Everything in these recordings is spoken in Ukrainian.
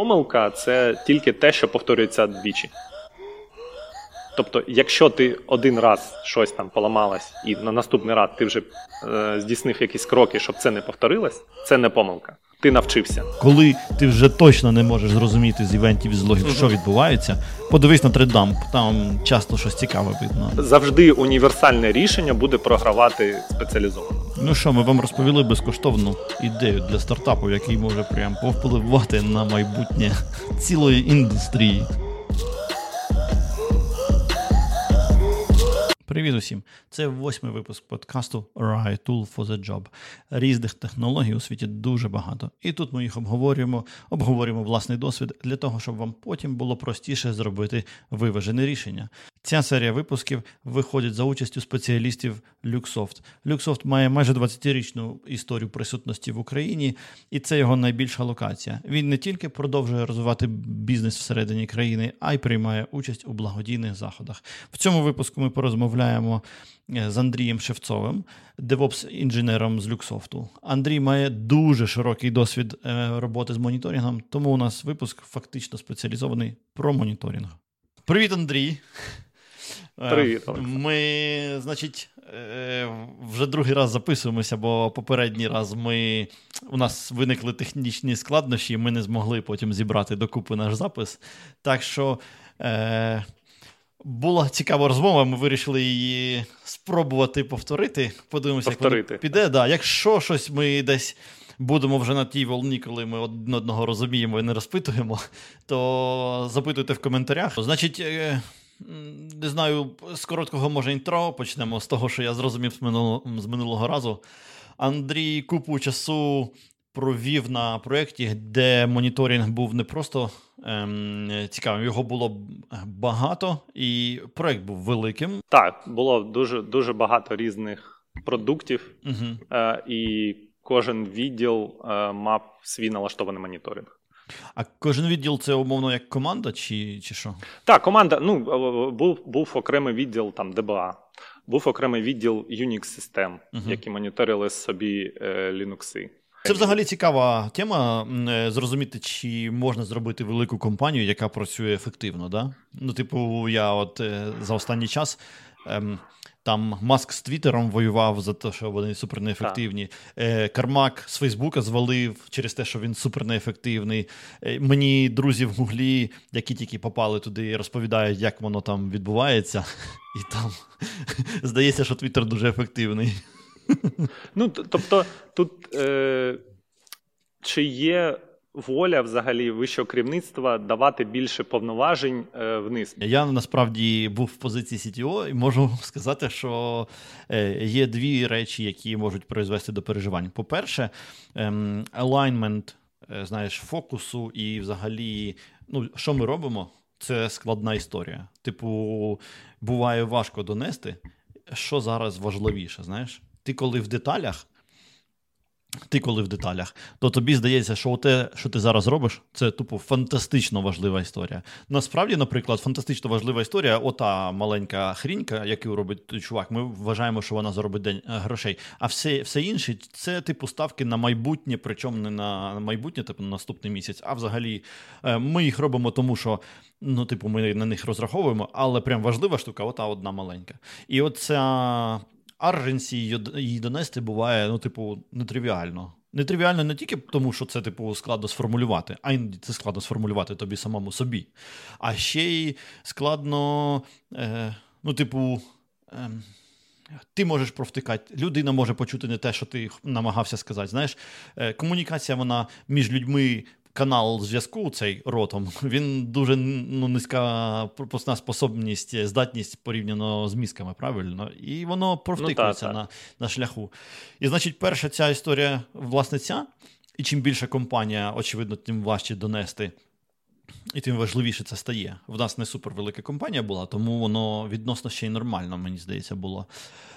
помилка це тільки те, що повторюється двічі. Тобто, якщо ти один раз щось там поламалось, і на наступний раз ти вже е, здійснив якісь кроки, щоб це не повторилось, це не помилка. Ти навчився. Коли ти вже точно не можеш зрозуміти з івентів з логів, що відбувається, подивись на тридамп, там часто щось цікаве видно. Завжди універсальне рішення буде програвати спеціалізовано. Ну що, ми вам розповіли безкоштовну ідею для стартапу, який може прям повпливати на майбутнє цілої індустрії. Привіт усім! Це восьмий випуск подкасту Right Tool for the Job. Різних технологій у світі дуже багато. І тут ми їх обговорюємо, обговорюємо власний досвід для того, щоб вам потім було простіше зробити виважене рішення. Ця серія випусків виходить за участю спеціалістів Luxoft. Luxoft має майже 20-річну історію присутності в Україні, і це його найбільша локація. Він не тільки продовжує розвивати бізнес всередині країни, а й приймає участь у благодійних заходах. В цьому випуску ми порозмовляємо е, з Андрієм Шевцовим, девопс-інженером з Люксофту. Андрій має дуже широкий досвід е, роботи з моніторингом, тому у нас випуск фактично спеціалізований про моніторинг. Привіт, Андрій! Е, Привіт, Ми, значить, вже другий раз записуємося, бо попередній раз ми у нас виникли технічні складнощі, і ми не змогли потім зібрати докупи наш запис. Так що е, була цікава розмова, ми вирішили її спробувати повторити. Подивимося, повторити. як піде. Да, Якщо щось ми десь. Будемо вже на тій волні, коли ми один одного розуміємо і не розпитуємо, то запитуйте в коментарях. Значить, е, не знаю, з короткого може інтро почнемо з того, що я зрозумів з минулого, з минулого разу. Андрій купу часу провів на проєкті, де моніторинг був не просто ем, цікавим, його було багато, і проєкт був великим. Так, було дуже дуже багато різних продуктів, угу. е, і кожен відділ е, мав свій налаштований моніторинг. А кожен відділ це умовно як команда, чи чи що? Так, команда. Ну був був окремий відділ там ДБА, був окремий відділ Unix систем, uh-huh. які моніторили собі е, Linux. Це взагалі цікава тема. Е, зрозуміти, чи можна зробити велику компанію, яка працює ефективно. Да? Ну, типу, я от е, за останній час. Ем, там Маск з Твіттером воював за те, що вони супер неефективні. Е, Кармак з Фейсбука звалив через те, що він супер неефективний. Е, мені друзі в Гуглі, які тільки попали туди, розповідають, як воно там відбувається. І там здається, що Твіттер дуже ефективний. Ну, тобто, тут е, чи є воля взагалі вищого керівництва давати більше повноважень е, вниз. Я насправді був в позиції CTO і можу сказати, що е, є дві речі, які можуть призвести до переживань. По-перше, ем, alignment, е, знаєш, фокусу і взагалі, ну, що ми робимо, це складна історія. Типу, буває важко донести, що зараз важливіше, знаєш. Ти коли в деталях, ти коли в деталях, то тобі здається, що те, що ти зараз робиш, це тупо фантастично важлива історія. Насправді, наприклад, фантастично важлива історія, ота маленька хрінька, яку робить чувак, ми вважаємо, що вона заробить день е, грошей. А все все інше це типу ставки на майбутнє, причому не на майбутнє, типу на наступний місяць. А взагалі е, ми їх робимо, тому що ну, типу, ми на них розраховуємо, але прям важлива штука, ота одна маленька. І оця арженсі її донести буває, ну, типу, нетривіально. Нетривіально не тільки тому, що це, типу, складно сформулювати, а іноді це складно сформулювати тобі самому собі. А ще й складно, е, ну, типу, е, ти можеш провтикати, людина може почути не те, що ти намагався сказати. Знаєш, е, комунікація вона між людьми канал зв'язку, цей ротом, він дуже ну, низька пропускна способність, здатність порівняно з мізками, правильно? І воно провтикується ну, та, та. на на шляху. І значить, перша ця історія, власне, ця, і чим більша компанія, очевидно, тим важче донести. І тим важливіше це стає. В нас не супервелика компанія була, тому воно відносно ще й нормально, мені здається, було.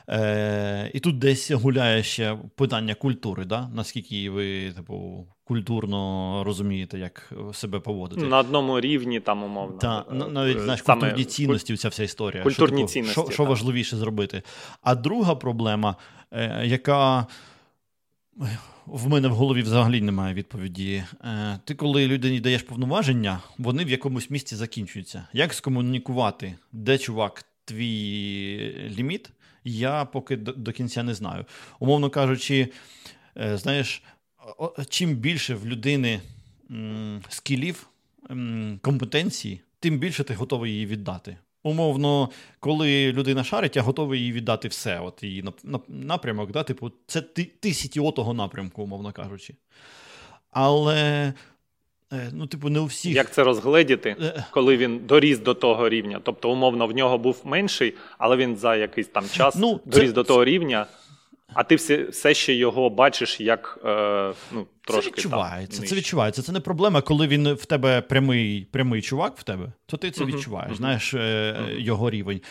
Е, І тут десь гуляє ще питання культури, да? наскільки ви типу, культурно розумієте, як себе поводити. На одному рівні там умовно. Так, навіть знаєш, Саме культурні цінності, ця вся історія. Культурні що, цінності. Що, що важливіше зробити? А друга проблема, е, яка в мене в голові взагалі немає відповіді. Е, ти, коли людині даєш повноваження, вони в якомусь місці закінчуються. Як скомунікувати, де чувак, твій ліміт, я поки до, кінця не знаю. Умовно кажучи, е, знаєш, чим більше в людини скілів, м, компетенції, тим більше ти готовий її віддати. Умовно, коли людина шарить, я готовий їй віддати все. От її напрямок, да, типу, це ти, ти того напрямку, умовно кажучи. Але, е, ну, типу, не у всіх. Як це розгледіти, е. коли він доріс до того рівня? Тобто, умовно, в нього був менший, але він за якийсь там час ну, доріс це... до того рівня. А ти все все ще його бачиш як е, ну, трошки Це відчувається. Там, це відчувається. Це не проблема, коли він в тебе прямий прямий чувак в тебе, то ти це відчуваєш, uh-huh. знаєш, uh-huh. його рівень.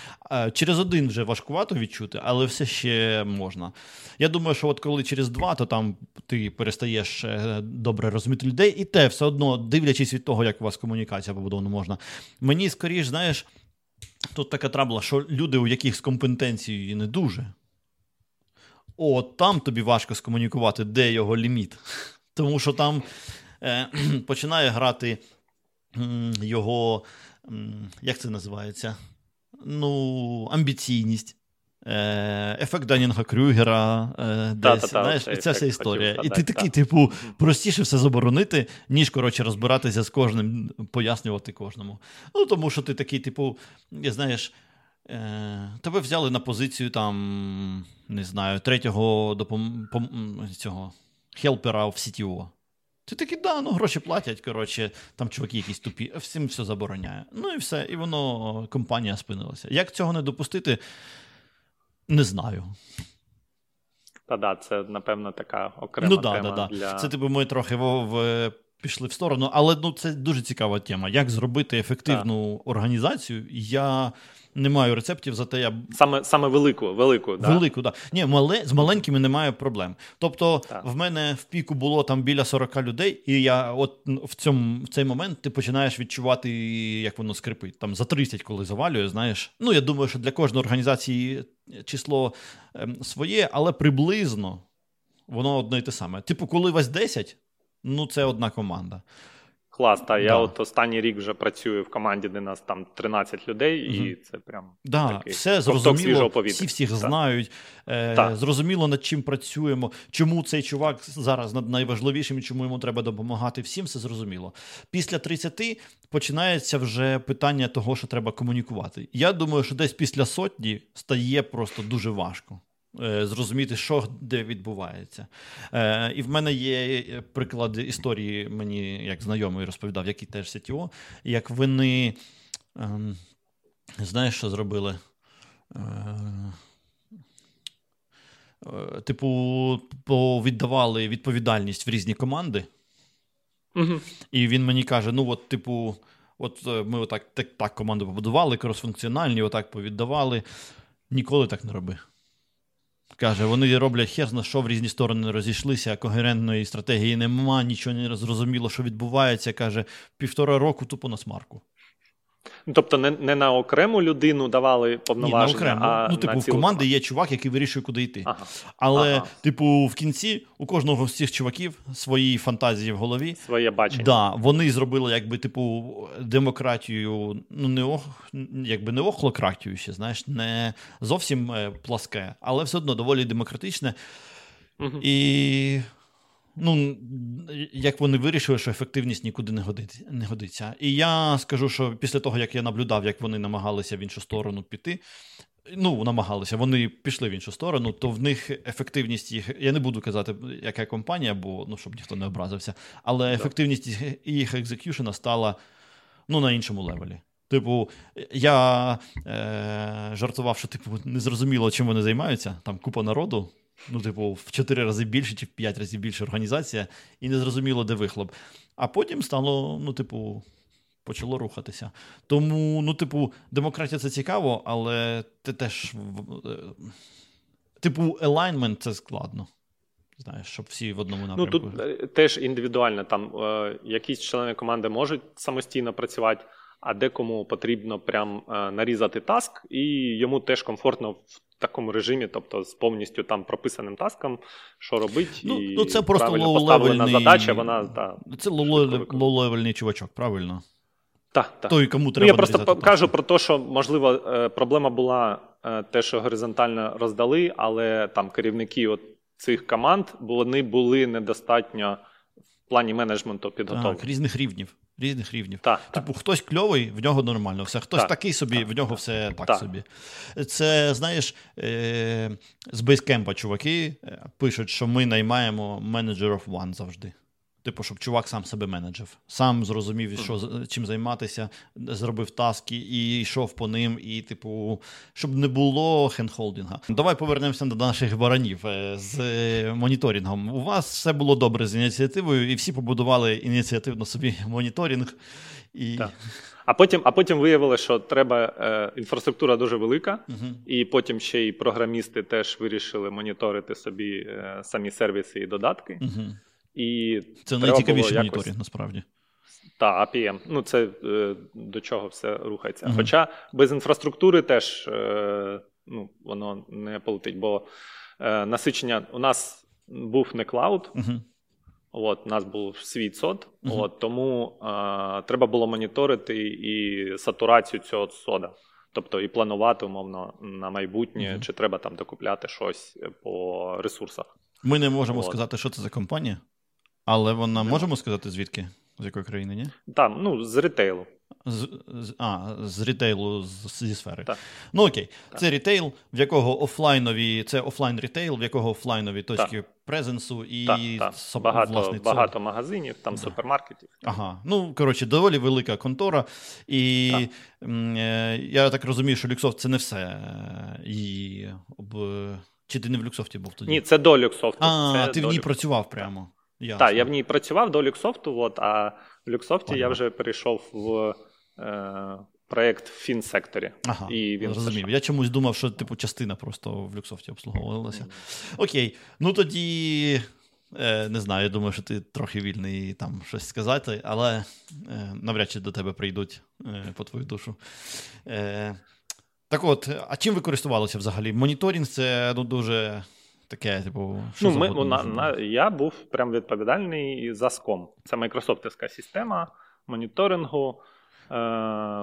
Через один вже важкувато відчути, але все ще можна. Я думаю, що от коли через два, то там ти перестаєш е, добре розуміти людей, і те все одно, дивлячись від того, як у вас комунікація побудована можна. Мені скоріш, знаєш, тут така трабла, що люди, у яких з компетенцією не дуже. О, там тобі важко скомунікувати, де його ліміт. Тому що там е, починає грати його, як це називається? Ну, амбіційність. Е, ефект Данінга Крюгера, е, десь, та, знаєш, та, ця вся історія. І ти такий, типу, простіше все заборонити, ніж коротше розбиратися з кожним, пояснювати кожному. Ну, тому що ти такий, типу, знаєш, тебе взяли на позицію там, не знаю, третього допом... цього хелпера в CTO. Ти такий, да, ну гроші платять, коротше, там чуваки якісь тупі, всім все забороняє. Ну і все, і воно компанія спинилася. Як цього не допустити, не знаю. Та да, це, напевно, така окрема ну, да, тема. Да, да. для... Це типу ми трохи в, в, пішли в сторону, але ну, це дуже цікава тема. Як зробити ефективну так. організацію? Я не маю рецептів, зате я. Саме саме велику, велику, да? Велику, да. Ні, мале, з маленькими немає проблем. Тобто, так. в мене в піку було там біля 40 людей, і я от в цьому в цей момент ти починаєш відчувати, як воно скрипить. Там за 30, коли завалює, знаєш. Ну, я думаю, що для кожної організації число ем, своє, але приблизно воно одне і те саме. Типу, коли вас 10, ну це одна команда. Клас, та я от останній рік вже працюю в команді, де нас там 13 людей, угу. і це прям да, такий все зрозуміло, всі всіх та. знають. Е, Зрозуміло, над чим працюємо, чому цей чувак зараз над найважливішим, чому йому треба допомагати. Всім все зрозуміло. Після 30 починається вже питання того, що треба комунікувати. Я думаю, що десь після сотні стає просто дуже важко. Е, зрозуміти, що де відбувається. Е, І в мене є е, приклад історії, мені як знайомий розповідав, який теж CTO, як вони, е, знаєш, що зробили? Е, Типу, віддавали відповідальність в різні команди. Угу. І він мені каже: ну, от, типу, от ми отак так, так команду побудували, кросфункціональні, отак повіддавали. Ніколи так не роби. Каже, вони роблять хер на що в різні сторони розійшлися, когерентної стратегії нема, нічого не зрозуміло, що відбувається. Каже, півтора року тупо на смарку. Ну, Тобто не не на окрему людину давали повноваження. Ні, на окрему. а Ну, типу, на в команди є чувак, який вирішує, куди йти. Ага. Але, ага. типу, в кінці у кожного з цих чуваків свої фантазії в голові. Своє бачення. Да, Вони зробили, якби, типу, демократію, ну, не ох, якби не охлократію ще, знаєш, не зовсім е, пласке, але все одно доволі демократичне. Угу. І Ну, як вони вирішили, що ефективність нікуди не годиться, не годиться. І я скажу, що після того, як я наблюдав, як вони намагалися в іншу сторону піти, ну, намагалися, вони пішли в іншу сторону, то в них ефективність їх, я не буду казати, яка компанія, бо ну, щоб ніхто не образився, але ефективність їх execution а стала ну, на іншому level і. Типу, я е, жартував, що типу, не зрозуміло, чим вони займаються. Там купа народу ну, типу, в 4 рази більше чи в 5 разів більше організація, і не зрозуміло, де вихлоп. А потім стало, ну, типу, почало рухатися. Тому, ну, типу, демократія це цікаво, але ти теж. Е, типу, alignment це складно. Знаєш, щоб всі в одному напрямку. Ну, тут е, теж індивідуально. Там е, якісь члени команди можуть самостійно працювати, а декому потрібно прям е, нарізати таск, і йому теж комфортно в такому режимі, тобто з повністю там прописаним таском, що робить, ну, і ну, це просто лоу-левельний... задача, вона та, це лоу-левельний чувачок, правильно? Так, так. Той, кому треба ну, Я просто нарізати кажу про те, що можливо е, проблема була е, те, що горизонтально роздали, але там керівники от цих команд вони були недостатньо в плані менеджменту підготовлені. Так, різних рівнів. Різних рівнів. Так, типу, хтось кльовий, в нього нормально все. Хтось Так, такий собі, так, в нього так, все так, так. собі. Це, знаєш, е- з бейскемпа чуваки е, пишуть, що ми наймаємо менеджер of one завжди. Типу, щоб чувак сам себе менеджив, сам зрозумів, що чим займатися, зробив таски і йшов по ним, і, типу, щоб не було хендхолдинга. Давай повернемося до наших баранів е, з е, моніторингом. У вас все було добре з ініціативою, і всі побудували ініціативно собі моніторинг. І... Так. А потім, а потім виявилося, що треба е, інфраструктура дуже велика, Мгм. і потім ще й програмісти теж вирішили моніторити собі е, самі сервіси і додатки. Мгм. І Це було якось- насправді. Та, APM. Ну, це е, до чого все рухається. Мгм. Хоча без інфраструктури теж е, ну, воно не полетить, бо е, насичення у нас був не клауд, Угу. от, у нас був свій сод, Мгм. от, тому е, треба було моніторити і сатурацію цього сода. Тобто і планувати, умовно, на майбутнє, чи треба там докупляти щось по ресурсах. Ми не можемо От. сказати, що це за компанія, але вона можемо сказати, звідки? З якої країни, ні? Там, ну, з ретейлу. З, з, а, з рітейлу з, зі сфери. Так. Ну окей, Так. це рітейл, в якого офлайнові, це офлайн рітейл, в якого офлайнові точки presence у і Так, так. со- Багато, власний цод. багато магазинів, там супермаркетів. Ага, ну коротше, доволі велика контора. І Так. м, е, я так розумію, що Люксофт це не все е, її об. Чи ти не в Люксофті був тоді? Ні, це до Люксофту. А, це ти в ній Люксофту. працював прямо. Так, я в ній працював до Люксофту, от, а в Люксофті я вже перейшов в е, проєкт в фінсекторі. Ага, І він розумів. Я чомусь думав, що типу частина просто в Люксофті обслуговувалася. Окей, ну тоді. Е, не знаю, я думаю, що ти трохи вільний там щось сказати, але е, навряд чи до тебе прийдуть е, по твою душу. Е, так от, а чим ви користувалися взагалі? Моніторинг це ну, дуже таке, типу, що Ну, ми, завгодно на, на, я був прям відповідальний за SCOM. Це майкрософтівська система моніторингу. Е,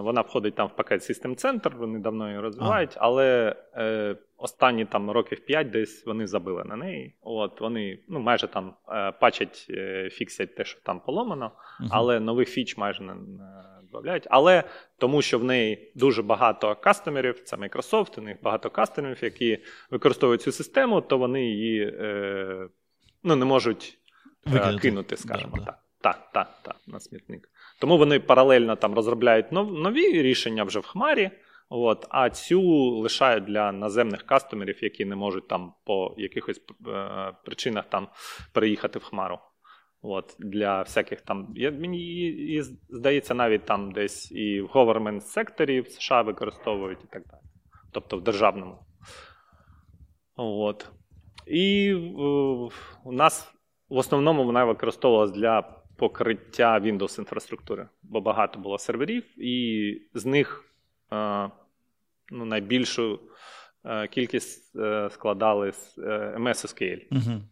вона входить там в пакет System Center, вони давно її розвивають, але е, останні там років 5 десь вони забили на неї. От вони ну, майже там е, пачать, е, фіксять те, що там поломано, Мгм. але нових фіч майже не, не додають. Але тому, що в неї дуже багато кастомерів, це Microsoft, у них багато кастомерів, які використовують цю систему, то вони її е, ну, не можуть е, кинути, скажімо Да, так. Так, так, так, на смітник. Тому вони паралельно там розробляють нов- нові рішення вже в Хмарі, от, а цю лишають для наземних кастомерів, які не можуть там по якихось е, причинах там переїхати в Хмару. От, для всяких там. Я, мені і, здається, навіть там десь і в government секторі в США використовують і так далі. Тобто в державному. От. І е, у нас в основному вона використовувалась для покриття Windows інфраструктури, бо багато було серверів, і з них е, ну, найбільшу е, кількість е, складали з е, MS SQL. Мгм.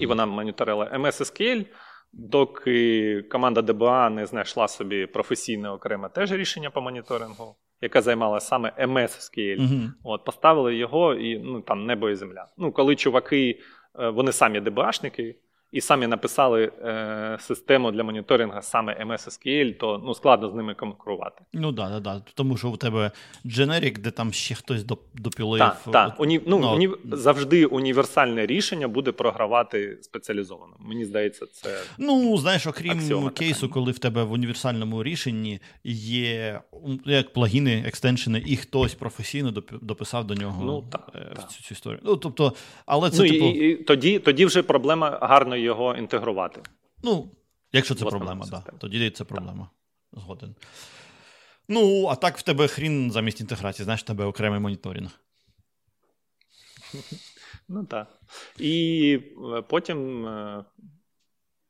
І вона моніторила MS SQL, доки команда DBA не знайшла собі професійне окреме теж рішення по моніторингу, яке займала саме MS SQL. Мгм. От, поставили його і ну, там небо і земля. Ну, коли чуваки, е, вони самі ДБАшники, і самі написали е, систему для моніторингу саме MS SQL, то ну, складно з ними конкурувати. Ну так, да, да, да. тому що у тебе дженерік, де там ще хтось доп- допілив. Так, так. Уні, ну, ну, уні, завжди універсальне рішення буде програвати спеціалізовано. Мені здається, це Ну, знаєш, окрім Аксіома така, кейсу, ні? коли в тебе в універсальному рішенні є як плагіни, екстеншени, і хтось професійно дописав до нього Ну, так, е, так. цю, цю історію. Ну, тобто, але це ну, типу, і, і тоді, тоді вже проблема гарно його інтегрувати. ну, якщо це проблема, да, тоді це проблема. Згоден. Ну, а так в тебе хрін замість інтеграції, знаєш, в тебе окремий моніторинг. Ну так. І е, потім е,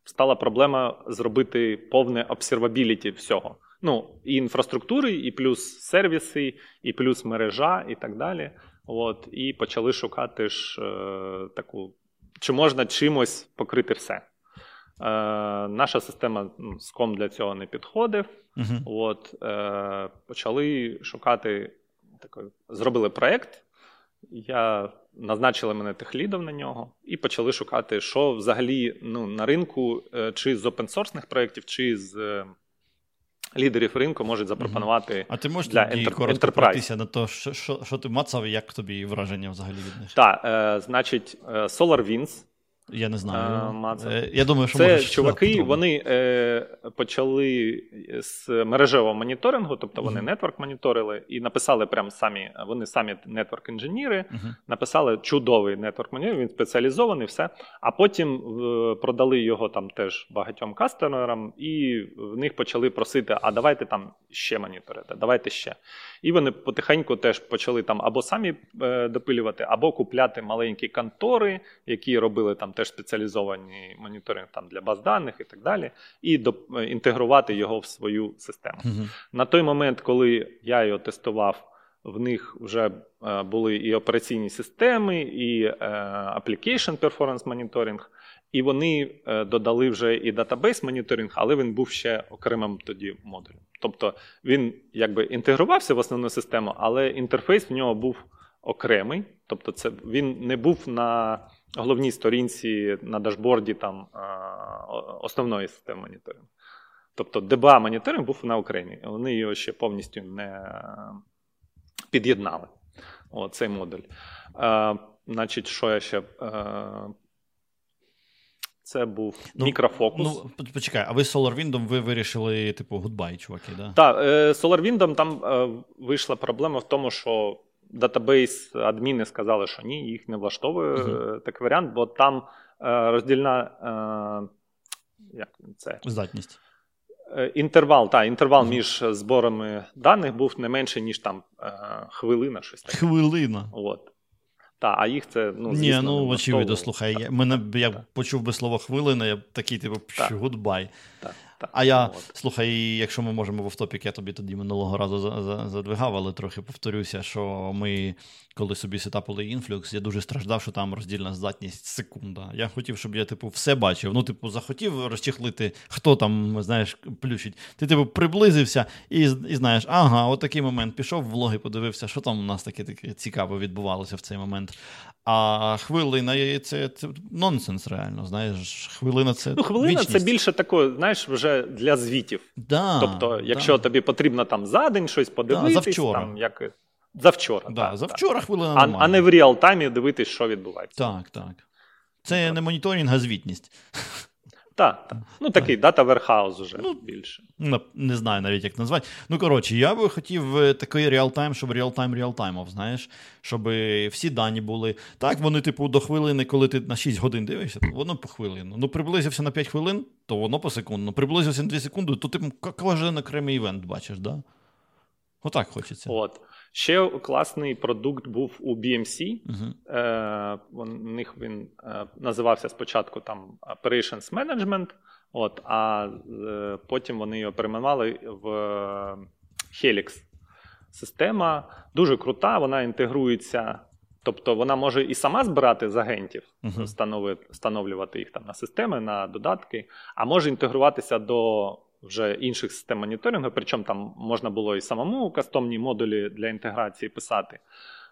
стала проблема зробити повне обсервабіліті всього. Ну, і інфраструктури, і плюс сервіси, і плюс мережа, і так далі. От, І почали шукати ж е, таку, чи можна чимось покрити все. Е, Наша система ну, SCOM для цього не підходив. Мгм. От, е, почали шукати, такий, зробили проєкт, я назначили мене техлідом на нього, і почали шукати, що взагалі ну, на ринку, е, чи з опенсорсних проєктів, чи з е, лідерів ринку можуть запропонувати. А ти можеш Для ентер- коротко enterprise. пройтися на те, що, що, що ти мацав і як тобі враження взагалі від них? Так, е, значить, е, SolarWinds. Я не знаю. А. Е, Я думаю, що Це можеш чуваки, вони е, почали з мережевого моніторингу, тобто вони Мгм. нетворк моніторили і написали прям самі, вони самі нетворк інженіри, Мгм. написали чудовий нетворк моніторинг, він спеціалізований, все. А потім е, продали його там теж багатьом кастомерам, і в них почали просити: а давайте там ще моніторити, давайте ще. І вони потихеньку теж почали там або самі е, допилювати, або купляти маленькі контори, які робили там теж спеціалізовані моніторинг там для баз даних і так далі, і до, е, інтегрувати його в свою систему. Мгм. На той момент, коли я його тестував, в них вже е, були і операційні системи, і е, application performance monitoring, і вони е, додали вже і database моніторинг, але він був ще окремим тоді модулем. Тобто він якби інтегрувався в основну систему, але інтерфейс в нього був окремий. Тобто, це він не був на головній сторінці на дашборді там е, основної системи моніторингу. Тобто DBA моніторинг був на окремій. Вони його ще повністю не під'єднали. О, цей модуль. Е, значить, що я ще. Е, це був Ну, мікрофокус. Ну, почекай, а ви з SolarWinds ви вирішили, типу, goodbye, чуваки, да? Так, е, SolarWinds там е, вийшла проблема в тому, що database адміни сказали, що ні, їх не влаштовує е, такий варіант, бо там е, роздільна. Е, як це? Здатність. Інтервал, та, інтервал Мгм. між зборами даних був не менше, ніж там хвилина, щось таке. Хвилина. От. Та, а їх це, ну, Ні, ну очевидно, слухай, я, мене я почув би слово хвилина, я такий, типу, goodbye. Так. А я, От. слухай, якщо ми можемо в офтопік, я тобі тоді минулого разу за- за- задвигав, але трохи повторюся, що ми, коли собі сетапили Influx, я дуже страждав, що там роздільна здатність секунда. Я хотів, щоб я, типу, все бачив. Ну, типу, захотів розчехлити, хто там, знаєш, плющить. Ти, типу, приблизився і, і знаєш, ага, от такий момент. Пішов в влоги, подивився, що там у нас таке, таке цікаве відбувалося в цей момент. А хвилина це, це нонсенс, реально. Знаєш, хвилина це. Ну, хвилина вічність. це більше таке, знаєш, вже для звітів. Да, Тобто, якщо да. тобі потрібно там за день щось подивитись, завчора. там як завчора. Да, так, завчора хвилина так. А, а не в реал-таймі дивитись, що відбувається. Так, так. Це не моніторинг, а звітність. Так, так. Ну такий дата warehouse вже Ну, більше. Не знаю навіть, як назвати. Ну, коротше, я би хотів е, такий реалтайм, щоб реалтайм реалтаймов, знаєш, щоб всі дані були. Так, вони, типу, до хвилини, коли ти на 6 годин дивишся, то воно по хвилину. Ну, приблизився на 5 хвилин, то воно по секунду. Приблизився на 2 секунди, то ти кожен окремий івент бачиш, да? Отак хочеться. От. Ще класний продукт був у BMC. Угу. Е, у них він е, називався спочатку там Operations Management, от, а е, потім вони його перейменували в е, Helix. Система дуже крута, вона інтегрується. Тобто вона може і сама збирати з агентів, встановити, встановлювати їх там на системи, на додатки, а може інтегруватися до вже інших систем моніторингу. Причому там можна було і самому кастомні модулі для інтеграції писати.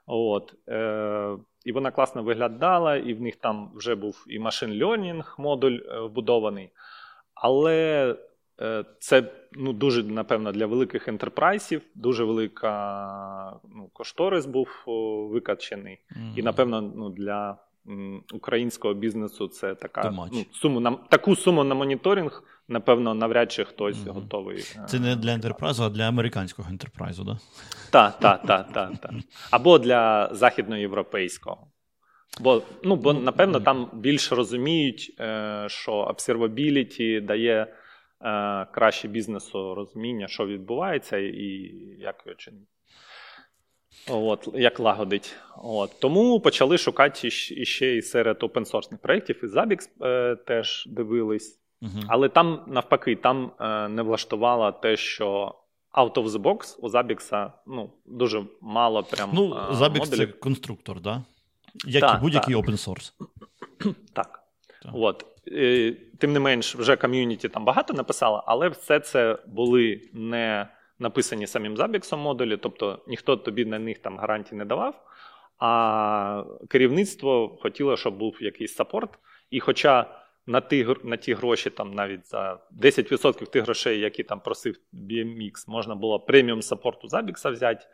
От, е, і вона класно виглядала, і в них там вже був і машин learning модуль е, вбудований. Але е, це ну, дуже, напевно, для великих ентерпрайсів, дуже велика ну, кошторис був викачений. І, напевно, ну, для українського бізнесу це така ну, суму на таку суму на моніторинг, напевно, навряд чи хтось Мгм. готовий. е, Це не для ентерпрайзу, а для американського ентерпрайзу, да? так, так, так, так, так. Або для західноєвропейського. Бо, ну, бо, напевно, там більш розуміють, е, що observability дає е, краще бізнесу розуміння, що відбувається, і як його чинити. От, як лагодить. От. Тому почали шукати іщ- іще і серед опенсорсних проєктів, і Zabbix е, теж дивились. Угу. Але там навпаки, там е, не влаштувало те, що out of the box у Zabbix ну, дуже мало прям. Ну, Zabbix це конструктор, да? як так, і будь-який open source. Так. так. От. Тим не менш, вже ком'юніті там багато написало, але все це були не написані самим Zabbix модулі, тобто ніхто тобі на них там гарантій не давав. А керівництво хотіло, щоб був якийсь саппорт. І хоча на ті на ті гроші, там навіть за 10% тих грошей, які там просив BMX, можна було преміум саппорту Забікса взяти.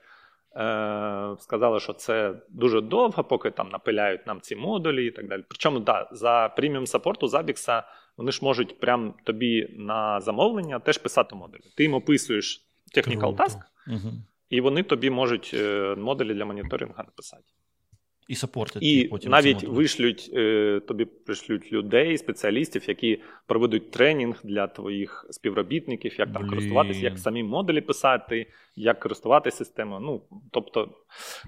Е, Сказали, що це дуже довго, поки там напиляють нам ці модулі і так далі. Причому да, за преміум саппорту Забікса вони ж можуть прям тобі на замовлення теж писати модулі. Ти їм описуєш technical task, угу. і вони тобі можуть е, модулі для моніторингу написати. І сапортять. І потім навіть вишлють е, тобі пришлють людей, спеціалістів, які проведуть тренінг для твоїх співробітників, як там користуватися, як самі модулі писати, як користуватися системою. Ну тобто,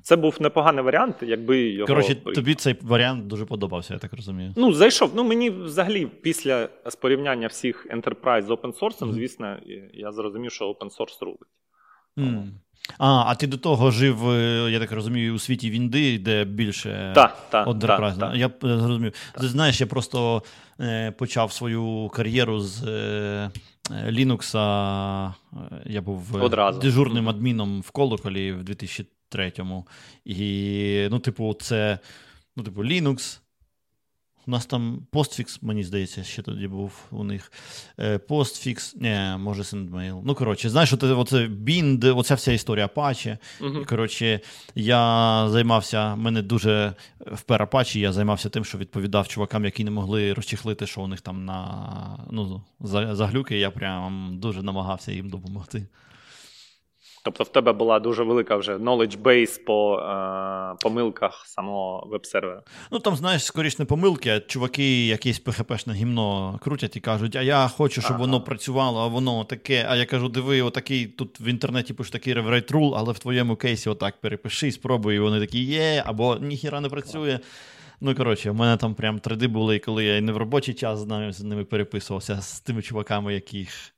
це був непоганий варіант, якби його коротше. Тобі цей варіант дуже подобався, я так розумію. Ну зайшов. Ну мені взагалі після порівняння всіх enterprise з open source, mm-hmm. звісно, я зрозумів, що open source рулить. Mm. А, а ти до того жив, е, я так розумію, у світі Вінди, де більше та, та, та, та. Я е, зрозумів. Знаєш, я просто е, почав свою кар'єру з е, Linux. Я був Одразу. дежурним адміном в Колоколі в 2003-му. І, ну, типу, це ну, типу, Linux. У нас там постфікс, мені здається, ще тоді був у них. Постфікс, не, може, SendMail. Ну, коротше, знаєш, оце, Bind, оця вся історія Apache. Uh-huh. Коротше, я займався, мене дуже впер Apache, я займався тим, що відповідав чувакам, які не могли розчехлити, що у них там на ну, за, за глюки, я прям дуже намагався їм допомогти. Тобто в тебе була дуже велика вже knowledge base по е, помилках самого веб-сервера. Ну там, знаєш, скоріш не помилки, а чуваки якесь PHP-шне гімно крутять і кажуть, а я хочу, щоб ага. воно працювало, а воно таке. А я кажу, диви, отакий тут в інтернеті пишу такий rewrite rule, але в твоєму кейсі отак перепиши, спробуй. І вони такі є, або ніхіра не працює. Ну, коротше, в мене там прям триди були, коли я не в робочий час з ними переписувався з тими чуваками, яких.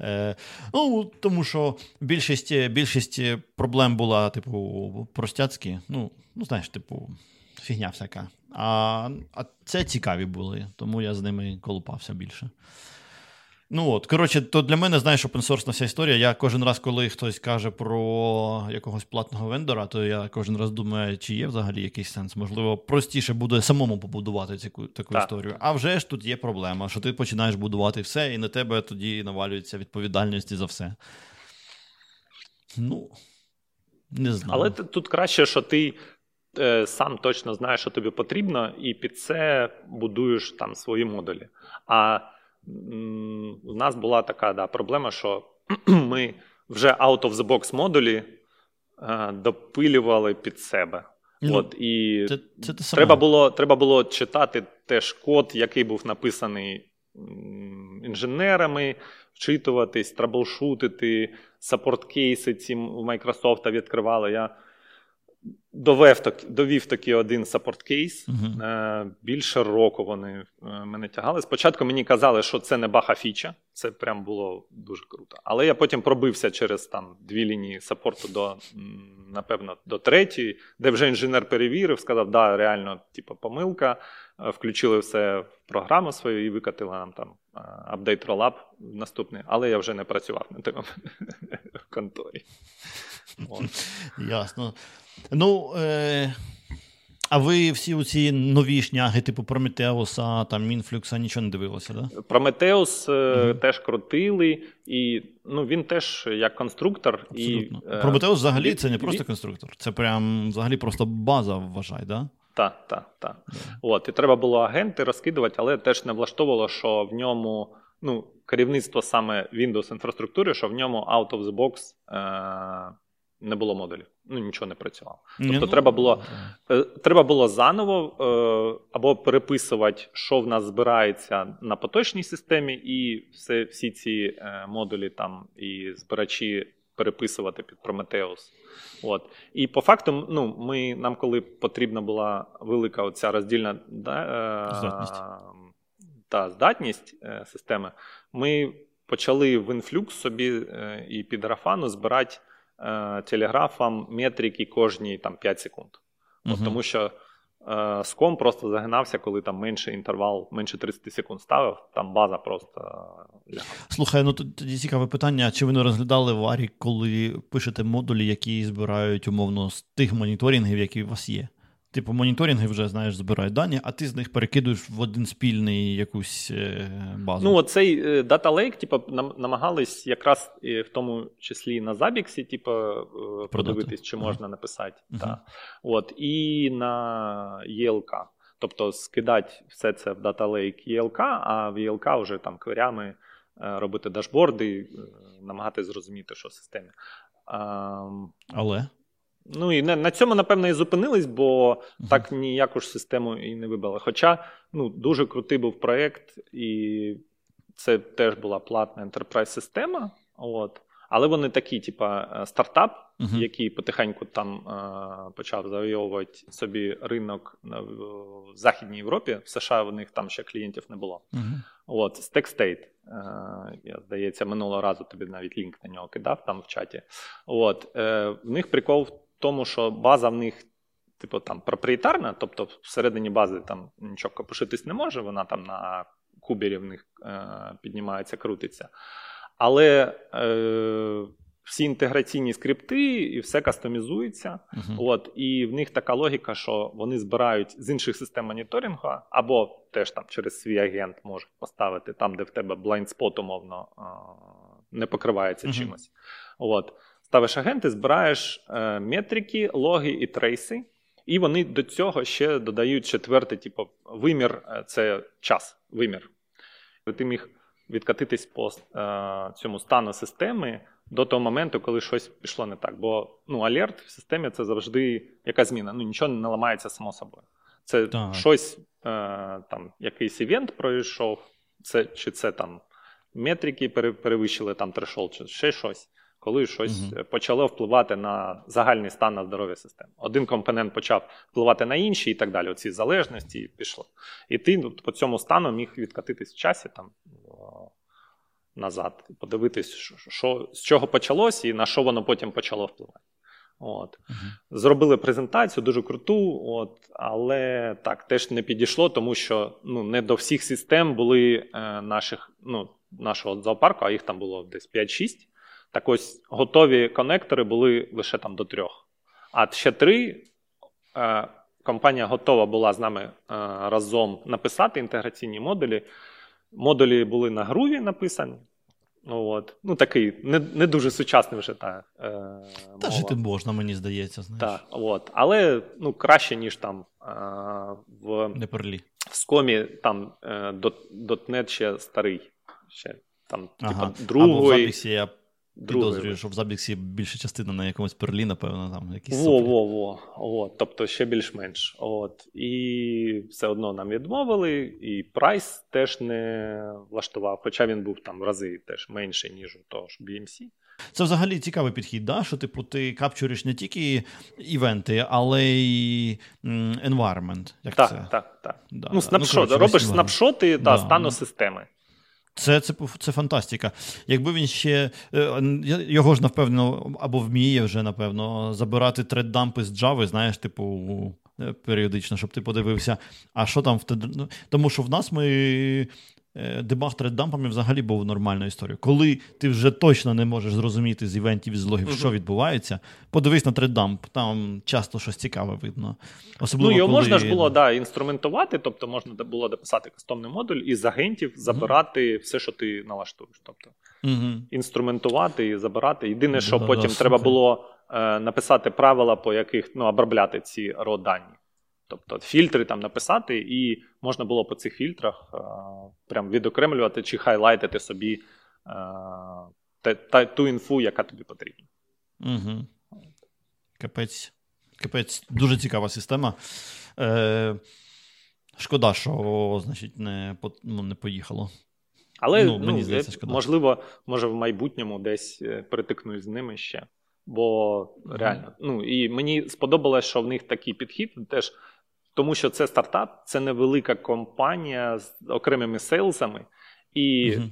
Е, Ну, Тому що більшість більшість проблем була, типу, простяцькі. Ну, ну знаєш, типу, фігня всяка. А а це цікаві були, тому я з ними колупався більше. Ну от, коротше, то для мене, знаєш, опенсорсна вся історія. Я кожен раз, коли хтось каже про якогось платного вендора, то я кожен раз думаю, чи є взагалі якийсь сенс. Можливо, простіше буде самому побудувати цю таку так. історію. А вже ж тут є проблема, що ти починаєш будувати все, і на тебе тоді навалюється відповідальність за все. Ну, не знаю. Але тут краще, що ти. Е, сам точно знаєш, що тобі потрібно, і під це будуєш там свої модулі. А у нас була така да, проблема, що ми вже out of the box модулі е, допилювали під себе. Ну, От, І це, це треба було треба було читати теж код, який був написаний інженерами, вчитуватись, траблшутити, саппорт кейси ці в Microsoft відкривали. Я довів довів такий один саппорт кейс. Uh-huh. Більше року вони е, мене тягали. Спочатку мені казали, що це не баха фіча, це прям було дуже круто. Але я потім пробився через там дві лінії саппорту до, напевно, до третьої, де вже інженер перевірив, сказав, да, реально, типу, помилка. Е, включили все в програму свою і викатили нам там апдейт ролап наступний, але я вже не працював на тому в конторі. Ясно. Ну, е, а ви всі оці нові шняги, типу Прометеуса, там Мінфлюкса, нічого не дивилися, да? Прометеус mm теж крутили, і ну, він теж як конструктор. Абсолютно. І, е, Прометеус взагалі це не просто конструктор, це прям взагалі просто база, вважай, да? Так, так, так. От, і треба було агенти розкидувати, але теж не влаштовувало, що в ньому ну, керівництво саме Windows інфраструктури, що в ньому out of the box е- не було модулів. Ну, нічого не працювало. Тобто ну, треба було е, треба було заново е, або переписувати, що в нас збирається на поточній системі, і все, всі ці е, модулі там і збирачі переписувати під Prometheus. От. І по факту, ну, ми, нам, коли потрібна була велика оця роздільна да, здатність. та здатність системи, ми почали в Influx собі е, і під Рафану збирати е, телеграфам метрики кожні там, 5 секунд. От, uh Тому що е, ском просто загинався, коли там менший інтервал, менше 30 секунд ставив, там база просто е. Слухай, ну тоді цікаве питання: чи ви не розглядали варі, коли пишете модулі, які збирають умовно з тих моніторингів, які у вас є? Типу, моніторинги вже знаєш, збирають дані, а ти з них перекидуєш в один спільний якусь е, базу. Ну, оцей е, Data Lake, типу, намагались якраз в тому числі на Забіксі, типу, подивитись, чи можна написати. Uh-huh. Та. От, І на ELK. Тобто скидати все це в Data Lake ELK, а в ELK вже там кверями робити дашборди, намагатися зрозуміти, що в системі. Але. Ну і на цьому, напевно, і зупинились, бо uh-huh. так ніяку ж систему і не вибили. Хоча ну, дуже крутий був проєкт, і це теж була платна ентерпрайз-система. От. Але вони такі, типа, стартап, uh-huh. який потихеньку там е, почав завойовувати собі ринок в Західній Європі. В США в них там ще клієнтів не було. Uh-huh. От, StackState. Е, я здається, минулого разу тобі навіть лінк на нього кидав там в чаті. От, е, В них прикол в тому, що база в них, типу, там проприєтарна, тобто всередині бази там нічого копошитись не може, вона там на кубері в них е, піднімається, крутиться. Але е, всі інтеграційні скрипти і все кастомізується. Uh-huh. От, І в них така логіка, що вони збирають з інших систем моніторингу, або теж там через свій агент можуть поставити там, де в тебе блайндспот, умовно, е, не покривається uh-huh. чимось. От ставиш агенти, збираєш е, метрики, логи і трейси, і вони до цього ще додають четвертий, типу, вимір е, це час. вимір. Ти міг відкатитись по е, цьому стану системи до того моменту, коли щось пішло не так. Бо ну, алерт в системі це завжди яка зміна. Ну, нічого не ламається само собою. Це так. щось, там, якийсь івент пройшов, це, чи це там метрики перевищили там трешол, чи ще щось коли щось угу. почало впливати на загальний стан на здоров'я системи. Один компонент почав впливати на інший і так далі. Оці залежності і пішло. І ти по цьому стану міг відкатитись в часі там назад, подивитись, що, з чого почалось і на що воно потім почало впливати. От. Uh-huh. Зробили презентацію дуже круту, от, але так, теж не підійшло, тому що ну, не до всіх систем були е, наших, ну, нашого зоопарку, а їх там було десь 5-6. Так ось готові конектори були лише там до трьох. А ще три. Е, компанія готова була з нами е, разом написати інтеграційні модулі. Модулі були на груві написані. От. Ну, такий не не дуже сучасний вже та. Е, Та жити можна, мені здається. знаєш. Так, от. Але ну, краще, ніж там е, в Неперлі. в скомі там е, .NET ще старий. Ще там, ага. типа, другої. Або в я Підозрюю, що в Забіксі більша частина на якомусь перлі, напевно, там якісь. Во-во-во. От, Тобто ще більш-менш. От. І все одно нам відмовили, і прайс теж не влаштував, хоча він був там в рази теж менший, ніж у того ж BMC. Це взагалі цікавий підхід, да? що типу ти капчуриш не тільки івенти, але й environment. Як так, це? так, так. Да. Ну, снапшот, ну, робиш снапшоти да, стану системи. Це це, це фантастика. Якби він ще е, його ж напевно або вміє вже, напевно, забирати треддампи з Java, знаєш, типу, е, періодично, щоб ти подивився, а що там в ну, Тому що в нас ми Е, дебаг треддампами взагалі був нормальною історією. Коли ти вже точно не можеш зрозуміти з івентів з логів, uh-huh. що відбувається, подивись на треддамп, там часто щось цікаве видно. Особливо, Ну, його коли... можна ж було да, інструментувати, тобто можна було дописати кастомний модуль і з агентів забирати uh-huh. все, що ти налаштуєш. Тобто uh-huh. інструментувати і забирати. Єдине, що потім треба було е, написати правила, по яких ну, обробляти ці ро дані. Тобто фільтри там написати, і можна було по цих фільтрах а, прям відокремлювати чи хайлайтити собі а, та, та, ту інфу, яка тобі потрібна. Угу. Капець. Капець, дуже цікава система. Е, Шкода, що значить, не ну, не поїхало. Але ну, мені ну, здається, шкода. можливо, може в майбутньому десь е, перетикнусь з ними ще. Бо реально, ну і мені сподобалось, що в них такий підхід теж тому що це стартап, це невелика компанія з окремими сейлсами, і угу.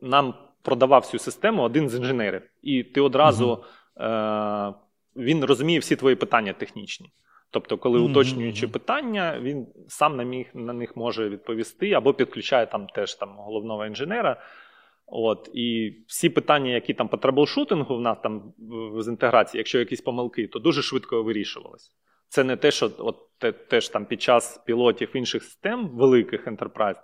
нам продавав всю систему один з інженерів. І ти одразу е, він розуміє всі твої питання технічні. Тобто, коли уточнюючи mm-hmm. питання, він сам на міг, на них може відповісти або підключає там теж там головного інженера. От, І всі питання, які там по траблшутингу в нас там з інтеграції, якщо якісь помилки, то дуже швидко вирішувалися. Це не те, що от те, теж там під час пілотів інших систем, великих ентерпрайз,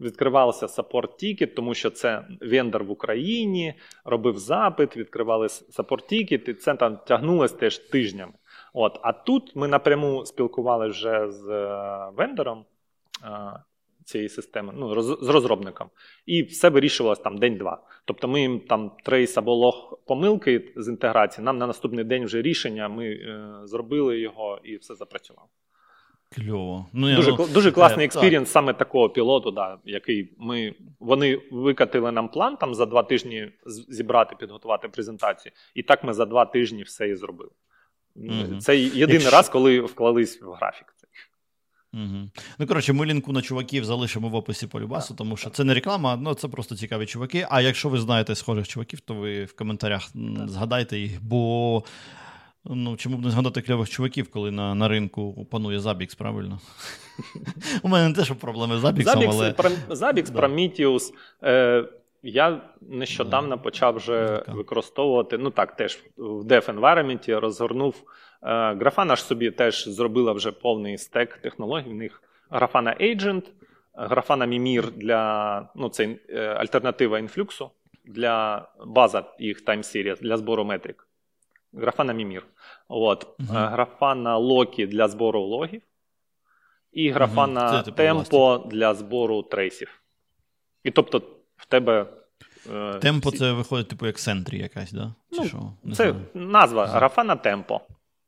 відкривався support ticket, тому що це вендор в Україні, робив запит, відкривали support ticket, і це там тягнулося теж тижнями. От, А тут ми напряму спілкувалися вже з е, вендором е, цієї системи, ну, роз, з розробником, і все вирішувалось там день-два. Тобто ми їм там trace або лог помилки з інтеграції, нам на наступний день вже рішення, ми е, зробили його і все запрацювало. Кльово. Ну, Дуже ну, дуже класний experience саме такого пілоту, да, який ми вони викатили нам план там за два тижні зібрати, підготувати презентацію, і так ми за два тижні все і зробили. Mm-hmm. Це єдиний Якщо... раз, коли вклались в графік. Угу. Ну, коротше, ми лінку на чуваків залишимо в описі полюбасу, тому що це не реклама, ну це просто цікаві чуваки. А якщо ви знаєте схожих чуваків, то ви в коментарях згадайте їх, бо ну, чому б не згадати кльових чуваків, коли на на ринку панує Забікс, правильно? У мене не те, що проблеми з Забіксом, але... Забікс, Prometheus. Е, я нещодавно почав вже використовувати, ну так, теж в Dev Environment розгорнув. Е, Графана ж собі теж зробила вже повний стек технологій. В них Grafana Agent, Grafana Mimir для ну, це е, альтернатива інфлюксу для база їх Time Series для збору метрик. Grafana Mimir. От. Uh-huh. Grafana Loki для збору логів. І Grafana uh-huh. Tempo для збору трейсів. І тобто в тебе. Е, Темпо всі... це виходить, типу, як Сентрі якась, да? Чи ну, що? Не це знаю. назва Графана Темпо.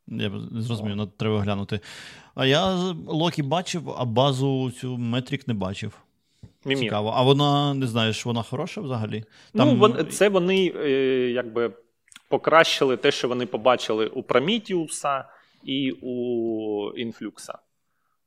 Я зрозумів, ну, треба глянути. А я Локі бачив, а базу цю Метрік не бачив. Мімі. Цікаво. А вона, не знаєш, вона хороша взагалі? Ну, Там... Ну, це вони е, якби покращили те, що вони побачили у Prometheus і у Інфлюкса.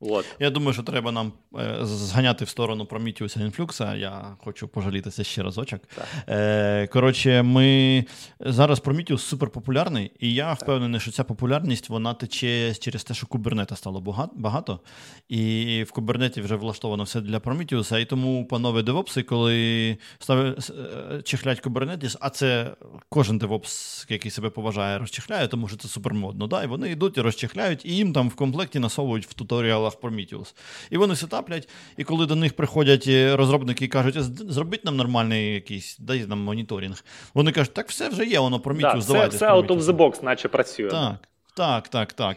От. Я думаю, що треба нам е, зганяти в сторону Prometheus інфлюкса. Я хочу пожалітися ще разочок. Е, Коротше, ми зараз Prometheus суперпопулярний, і я впевнений, що ця популярність вона тече через те, що кубернета стало багато. І в кубернеті вже влаштовано все для Prometheus, І тому, панове девопси, коли ставлять е, чихлять Kubernetes, а це кожен девопс, який себе поважає, розчихляє, тому що це супермодно. Да? І вони йдуть і розчихляють, і їм там в комплекті насовують в туторіалах правилах Prometheus. І вони сетаплять, і коли до них приходять е, розробники і кажуть, зробіть нам нормальний якийсь, дай нам моніторинг. Вони кажуть, так все вже є, воно Prometheus, да, давайте. Все, все out of the box, наче працює. Так. Так, так, так.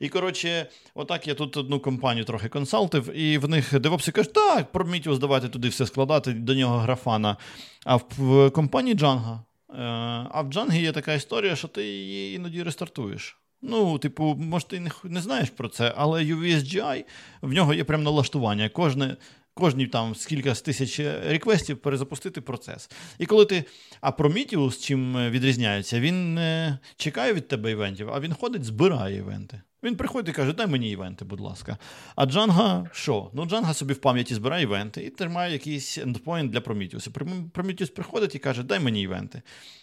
І коротше, отак я тут одну компанію трохи консалтив, і в них девопси кажуть, так, Prometheus, давайте туди все складати, до нього графана. А в компанії Django. Е, а в Django є така історія, що ти її іноді рестартуєш. Ну, типу, може, ти не не знаєш про це, але UVSGI, в нього є прям налаштування. Кожне, Кожні там скільки з тисяч реквестів перезапустити процес. І коли ти. А Prometheus чим відрізняється, він не чекає від тебе івентів, а він ходить, збирає івенти. Він приходить і каже, дай мені івенти, будь ласка. А Джанга що? Ну, Джанга собі в пам'яті збирає івенти і тримає якийсь ендпоінт для Prometheus. Prometheus приходить і каже, дай мені івенти.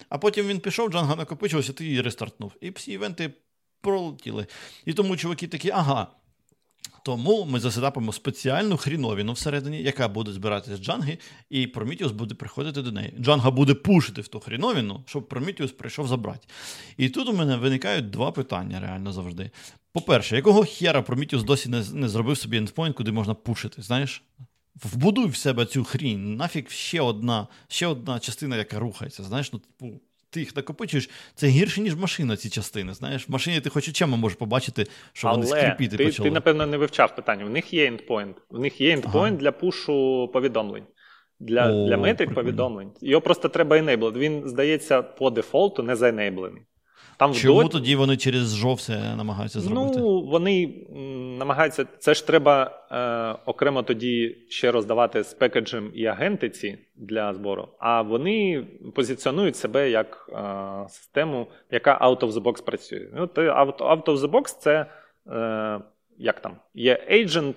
А потім він пішов, Джанга накопичився, ти її рестартнув. І всі івенти пролетіли. І тому чуваки такі, ага. Тому ми засетапимо спеціальну хріновіну всередині, яка буде збиратися з Джанги, і Prometheus буде приходити до неї. Джанга буде пушити в ту хріновіну, щоб Prometheus прийшов забрати. І тут у мене виникають два питання реально завжди. По-перше, якого хера Prometheus досі не не зробив собі ендпоінт, куди можна пушити? Знаєш? Вбудуй в себе цю хрінь. Нафіг ще одна ще одна частина, яка рухається. Знаєш, ну, типу, ти їх накопичуєш, це гірше, ніж машина, ці частини. Знаєш, в машині ти хоч очима можеш побачити, що Але вони скріпіти ти, почали. Ти, напевно, не вивчав питання. В них є ендпоінт. В них є ендпоінт ага. для пушу повідомлень. Для О, для метрик повідомлень. Його просто треба енейблити. Він, здається, по дефолту не заенейблений. Там Чому вдо... тоді вони через жовсе намагаються зробити? Ну, вони намагаються. Це ж треба е, окремо тоді ще роздавати з пекеджем і агентиці для збору. А вони позиціонують себе як е, систему, яка out of the box працює. Ну, out, out of the box це е, як там? Є agent,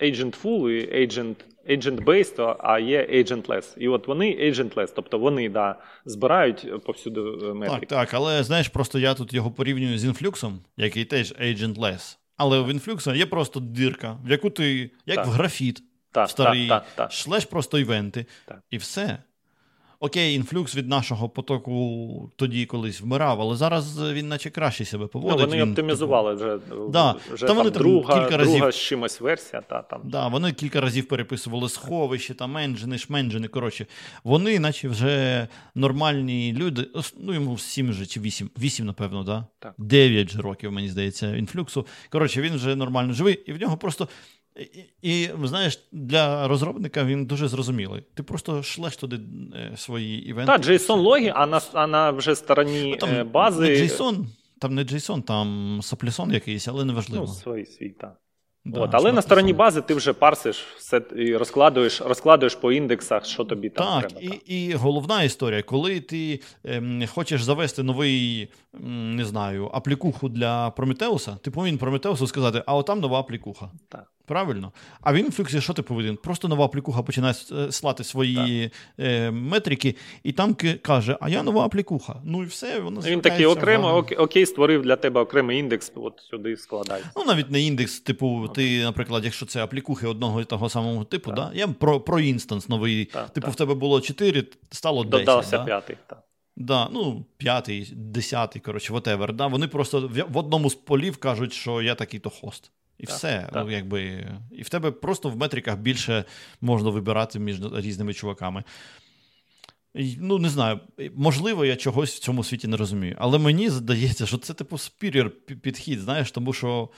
е, agent-full і agent, agent-based, а є agentless. І от вони agentless, тобто вони да, збирають повсюди е, метрики. Так, так, але знаєш, просто я тут його порівнюю з інфлюксом, який теж agentless. Але в інфлюкса є просто дирка, в яку ти, як Так. в графіт, Так, старий, так, так, так. шлеш просто івенти, Так. і все. Окей, інфлюкс від нашого потоку тоді колись вмирав, але зараз він наче краще себе Ну, поводить. вони він, оптимізували вже, Да. вже Та там, вони там друга, кілька разів- друга з чимось версія. Та, там. Да, вони кілька разів переписували сховище, там енджини, шменджини. Коротше, вони, наче вже нормальні люди. Ну, йому 7 же чи 8, 8 напевно, да? Так. 9 же років, мені здається, інфлюксу. Коротше, він вже нормально живий, і в нього просто. І, знаєш, для розробника він дуже зрозумілий. Ти просто шлеш туди е, свої івенти. Так, JSON логи, а на, а на вже стороні Ну, там е, бази. Не JSON, там не JSON, там саплісон якийсь, але неважливо. Ну, свій свій, так. Да, От, але на стороні бази ти вже парсиш все і розкладуєш, розкладуєш по індексах, що тобі там Так, треба. і, так. і головна історія, коли ти ем, хочеш завести новий, не знаю, аплікуху для Прометеуса, ти повинен Прометеусу сказати, а отам нова аплікуха. Так. Правильно? А він в флюксі, що ти повинен? Просто нова аплікуха починає е, слати свої е, метрики, і там каже, а я нова аплікуха. Ну і все, воно Він такий окремо, ок- окей, створив для тебе окремий індекс, от сюди складай. Ну, навіть не індекс, типу, ти, наприклад, якщо це аплікухи одного і того самого типу, да? я про, про інстанс новий. Так, типу, так. в тебе було 4, стало 10. Додався да? п'ятий. Так. Да, ну, п'ятий, десятий, коротше, whatever. Да? Вони просто в одному з полів кажуть, що я такий-то хост. І Так, все. так. Ну, якби, і в тебе просто в метриках більше можна вибирати між різними чуваками. Ну, не знаю, можливо, я чогось в цьому світі не розумію. Але мені здається, що це, типу, пі- підхід, знаєш, тому що,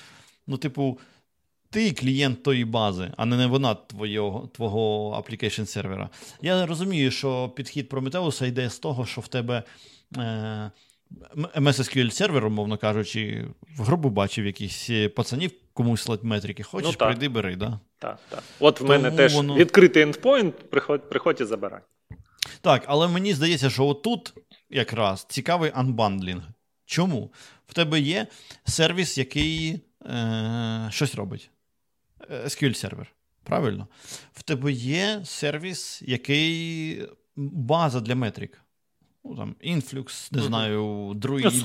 ну, типу, ти клієнт тої бази, а не вона твого, твого application сервера. Я розумію, що підхід Prometheus йде з того, що в тебе е, м- MS SQL сервер, умовно кажучи, в грубу бачив якісь е, пацанів комусь слать метрики. Хочеш, Ну, так. прийди, бери, да? Так, так. От в Тому мене теж воно- відкритий ендпоінт, приходь, приходь і забирай. Так, але мені здається, що отут якраз цікавий unbundling. Чому? В тебе є сервіс, який е, щось робить. Е, SQL server. Правильно? В тебе є сервіс, який база для метрик. Ну, там, Influx, не знаю,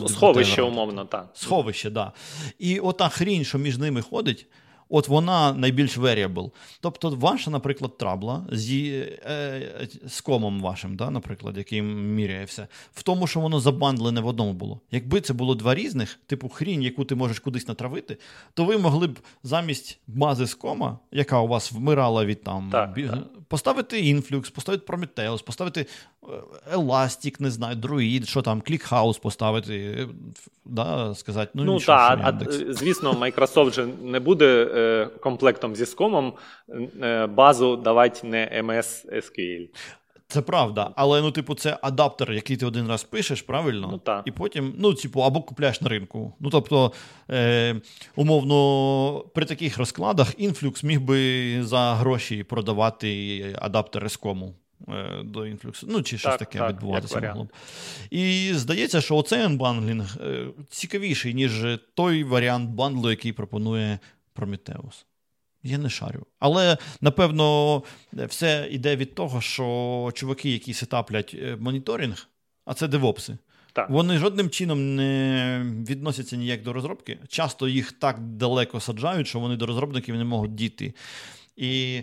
Ну, сховище, whatever. умовно, так. Сховище, да. І ота хрінь, що між ними ходить, от вона найбільш variable. Тобто, ваша, наприклад, трабла з, е, з комом вашим, да, наприклад, який міряє все, в тому, що воно забандлене в одному було. Якби це було два різних, типу хрінь, яку ти можеш кудись натравити, то ви могли б замість бази з кома, яка у вас вмирала від там, Так, бі- так. поставити Influx, поставити Prometheus, поставити е, Elastic, не знаю, Druid, що там, ClickHouse поставити, е, да, сказати, ну, Ну нічого, що а, звісно, Microsoft же не буде е, комплектом зі скомом е, базу давати не MS SQL. Це правда, але ну, типу, це адаптер, який ти один раз пишеш, правильно? Ну, так. І потім, ну, типу, або купляєш на ринку. Ну, тобто, е, умовно, при таких розкладах Influx міг би за гроші продавати адаптери з кому. Е, До Influx. Ну, чи щось Так, таке так, відбуватися могло б. І здається, що оцей анбандлінг е, цікавіший, ніж той варіант бандлу, який пропонує Prometheus. Я не шарю. Але напевно все йде від того, що чуваки, які сетаплять е, моніторинг, а це девопси, Так. вони жодним чином не відносяться ніяк до розробки. Часто їх так далеко саджають, що вони до розробників не можуть дійти. І.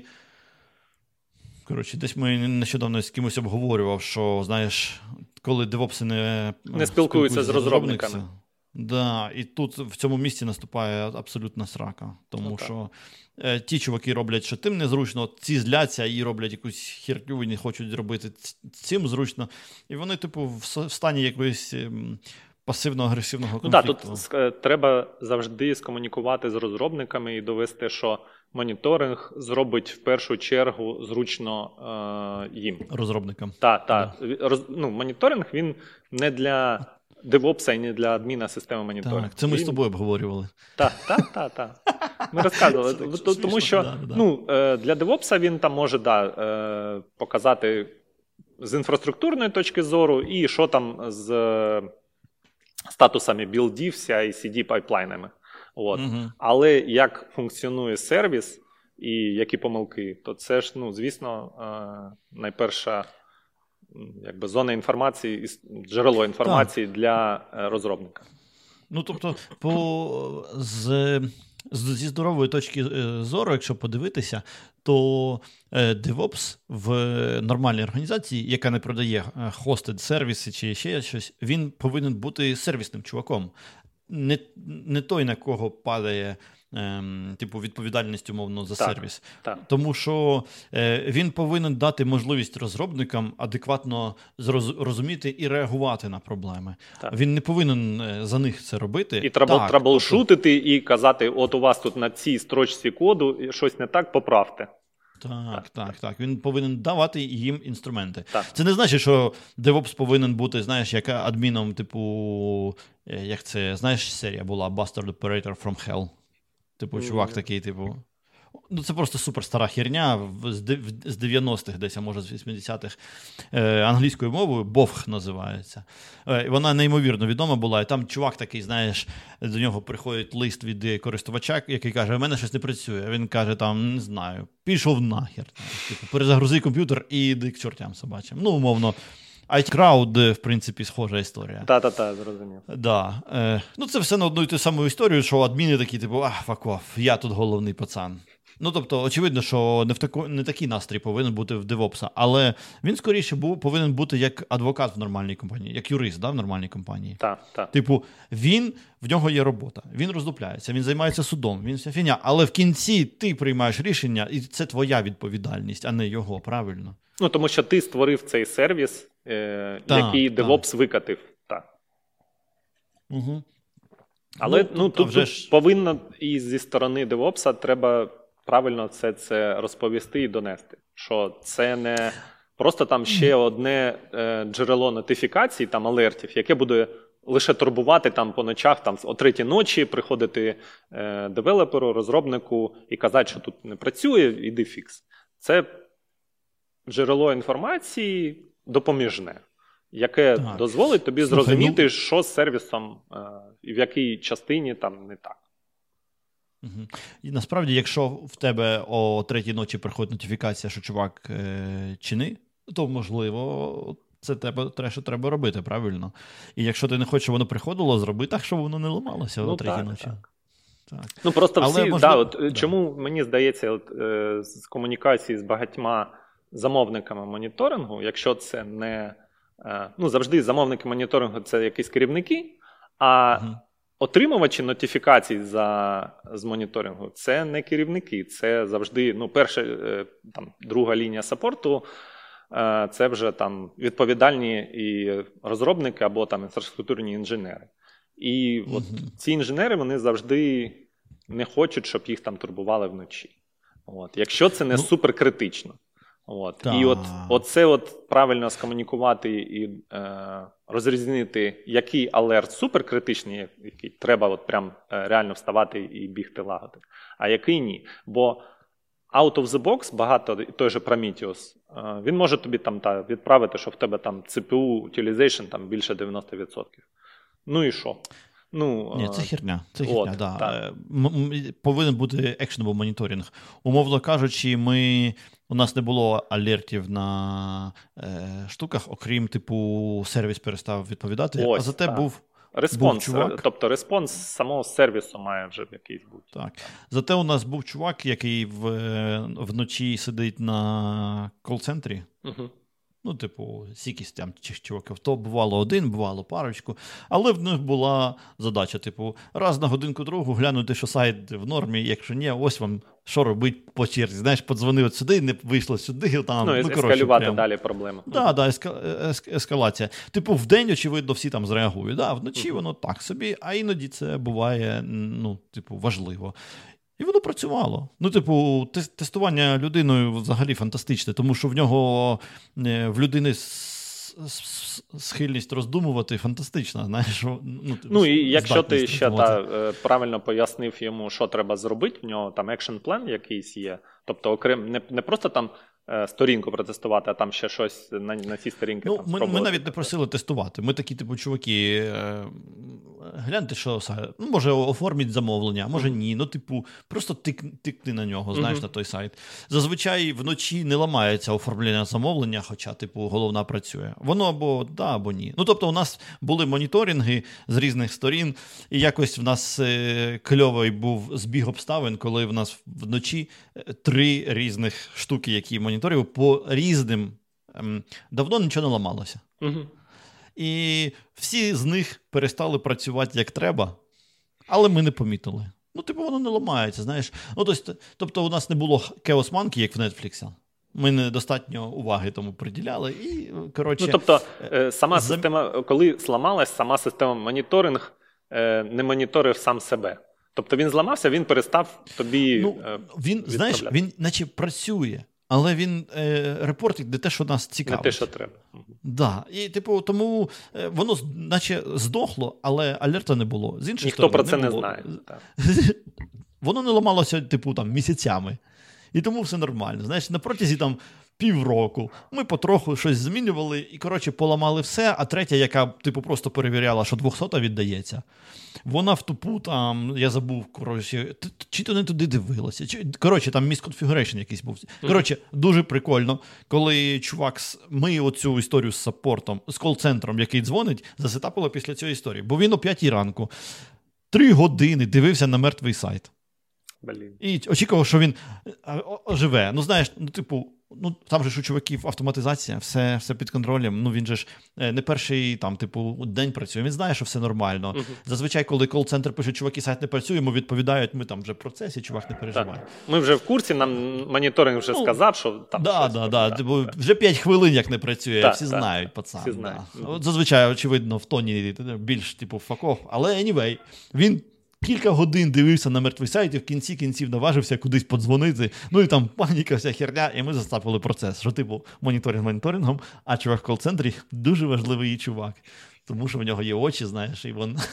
Коротше, десь ми нещодавно з кимось обговорював, що знаєш, коли девопси не, Не спілкуються з розробниками. Да, і тут в цьому місці наступає абсолютна срака. Тому Ну, що е, ті чуваки роблять, що тим незручно, ці зляться і роблять якусь херню і не хочуть робити цим зручно. І вони, типу, в в стані якоїсь ем, пасивно-агресивного Ну так, тут ск- треба завжди скомунікувати з розробниками і довести, що моніторинг зробить в першу чергу зручно е, їм. Розробникам. Так, так. Роз, ну, моніторинг він не для девопса і не для адміна системи моніторингу. Так, це ми з тобою обговорювали. Так, так, так, так. Ми розказували. Це Т- смішно, Тому що да, да. ну, е, для DevOps він там може да, е, показати з інфраструктурної точки зору і що там з статусами білдів, CI, CD пайплайнами. От. Угу. Але як функціонує сервіс, і які помилки, то це ж, ну, звісно, е, найперша якби, зона інформації, джерело інформації так. для е, розробника. Ну, тобто, по, з, зі здорової точки зору, якщо подивитися, то DevOps в нормальній організації, яка не продає хостед сервіси чи ще щось, він повинен бути сервісним чуваком. Не не той, на кого падає ем, типу відповідальність умовно за так, сервіс. Так. Тому що е, він повинен дати можливість розробникам адекватно зрозуміти і реагувати на проблеми. Так. Він не повинен е, за них це робити. І траблшутити тобто... і казати: от у вас тут на цій строчці коду щось не так, поправте. Так, так, так. Він повинен давати їм інструменти. Так. Це не значить, що DevOps повинен бути, знаєш, як адміном, типу, е, як це, знаєш, серія була Bastard Operator from Hell. Типу, чувак такий, типу. Ну, це просто супер стара херня з 90-х, десь, а може з 80-х е, англійською мовою Бовх називається. Е, вона неймовірно відома була. І там чувак такий, знаєш, до нього приходить лист від користувача, який каже: у мене щось не працює. Він каже, там, не знаю, пішов нахер. Типу, перезагрузи комп'ютер і йди к чортям собачим. Ну, умовно iCrowd, в принципі, схожа історія. Та-та-та, зрозумів. Да. Е, Ну, це все на одну і ту саму історію, що адміни такі, типу, а, факов, я тут головний пацан. Ну, тобто, очевидно, що не в таку, не такий настрій повинен бути в DevOps, але він скоріше був, повинен бути як адвокат в нормальній компанії, як юрист да, в нормальній компанії. Так, так. Типу, він в нього є робота, він роздупляється, він займається судом, він вся фіня. Але в кінці ти приймаєш рішення, і це твоя відповідальність, а не його, правильно? Ну тому що ти створив цей сервіс, е, так, який DevOps так. викатив. Так. Угу. Але ну, ну тут, вже ж... повинно і зі сторони DevOps треба правильно це це розповісти і донести. Що це не просто там ще одне е, джерело нотифікацій, там алертів, яке буде лише турбувати там по ночах, там о третій ночі приходити е, девелоперу, розробнику і казати, що тут не працює, іди фікс. Це джерело інформації допоміжне, яке так. дозволить тобі зрозуміти, ну... що з сервісом е, і в якій частині там не так. Угу. І насправді, якщо в тебе о третій ночі приходить нотифікація, що чувак е, чини, то можливо. Це тебе те, що треба робити, правильно? І якщо ти не хочеш, щоб воно приходило, зроби так, щоб воно не ламалося ну, о третій ночі. Так. Так. Ну просто всі, Але, можливо, да, от, да. чому мені здається, от, е, з комунікації з багатьма замовниками моніторингу, якщо це не е, ну завжди замовники моніторингу це якісь керівники, а угу. Отримувачі нотифікацій за з моніторингу це не керівники, це завжди ну, перша е, там друга лінія саппорту. Е, це вже там відповідальні і розробники або там інфраструктурні інженери. І от ці інженери вони завжди не хочуть, щоб їх там турбували вночі. От. Якщо це не ну, суперкритично. От. І от оце от правильно скомунікувати і е, розрізнити, який алерт суперкритичний, який треба от прям е, реально вставати і бігти лагоди, а який ні. Бо out of the box багато той же Prometheus, е, він може тобі там та, відправити, що в тебе там CPU utilization там більше 90%. Ну і що? Ну, Ні, це херня. Це херня, от, да. Е, повинен бути actionable моніторинг. Умовно кажучи, ми, у нас не було алертів на е, штуках, окрім типу, сервіс перестав відповідати, Ось, а зате так. був. Респонс, був чувак. тобто респонс самого сервісу має вже якийсь бути. Так. Зате у нас був чувак, який в, е, вночі сидить на кол-центрі. Угу. Ну, типу, сікість там чуваків. То бувало один, бувало парочку. Але в них була задача: типу, раз на годинку другу глянути, що сайт в нормі, якщо ні, ось вам що робить по черзі. Знаєш, подзвонив от сюди, не вийшло сюди. там, Ну, ну ескалювати прям. далі проблему. Так, да, да, еска, ескалація. Типу, в день, очевидно, всі там зреагують. Да, Вночі uh воно так собі, а іноді це буває ну, типу, важливо. І воно працювало. Ну, типу, тестування людиною взагалі фантастичне, тому що в нього е, в людини схильність роздумувати фантастична. знаєш. Ну, ну і якщо ти ще та, е, правильно пояснив йому, що треба зробити, в нього там екшн план якийсь є. Тобто, окрем, не, не просто там. Е, сторінку протестувати, а там ще щось на на цій сторінці. Ну, там, Ми ми навіть не просили тестувати. Ми такі, типу, чуваки, гляньте, що сайт. Ну, може, оформіть замовлення, може ні. Ну, типу, просто тик, тикни на нього, знаєш, mm-hmm. на той сайт. Зазвичай вночі не ламається оформлення замовлення, хоча, типу, головна працює. Воно або да, або ні. Ну, тобто, у нас були моніторинги з різних сторін, і якось в нас е, кльовий був збіг обставин, коли в нас вночі е, три різних штуки, які моніторив, по різним. Ем, давно нічого не ламалося. Mm-hmm. І всі з них перестали працювати як треба, але ми не помітили. Ну, типу, воно не ламається, знаєш. Ну, тобто, тобто у нас не було Chaos Monkey, як в Netflix. Ми недостатньо уваги тому приділяли. і, коротше... Ну, тобто, е, сама зам... система, коли зламалась, сама система моніторинг е, не моніторив сам себе. Тобто він зламався, він перестав тобі. Ну, е, Він, знаєш, він наче працює. Але він е, репортить не те, що нас цікавить. Не те, що треба. Да. І, типу, тому е, воно наче здохло, але алерта не було. З іншої Ніхто сторони, про це не, не знає. Воно не ламалося, типу, там, місяцями. І тому все нормально. Знаєш, на протязі там півроку ми потроху щось змінювали і, коротше, поламали все. А третя, яка, типу, просто перевіряла, що 200 віддається. Вона в тупу там, я забув, коротше, чи то не туди дивилася. Чи, коротше, там misconfiguration якийсь був. Коротше, дуже прикольно, коли чувак, ми оцю історію з support 'ом, з кол-центром, який дзвонить, засетапило після цієї історії. Бо він о п'ятій ранку три години дивився на мертвий сайт. Блін. І очікував, що він е, оживе. Ну, знаєш, ну, типу, ну там же ж у чуваків автоматизація, все все під контролем. Ну він же ж е, не перший там, типу, день працює. Він знає, що все нормально. Uh-huh. Зазвичай, коли кол-центр пише, чуваки, сайт не працює, йому відповідають, ми там вже в процесі, чувак не переживає. Так. Ми вже в курсі, нам моніторинг вже ну, сказав, що там. Да, щось, да, да, типу, вже 5 хвилин як не працює, всі знають, пацан. Всі знають. Да. От Зазвичай, очевидно, в тоні більш типу факов. Але anyway, він кілька годин дивився на мертвий сайт і в кінці кінців наважився кудись подзвонити. Ну і там паніка, вся херня, і ми застапили процес. Що типу моніторинг моніторингом, а чувак в кол-центрі дуже важливий чувак. Тому що в нього є очі, знаєш, і він.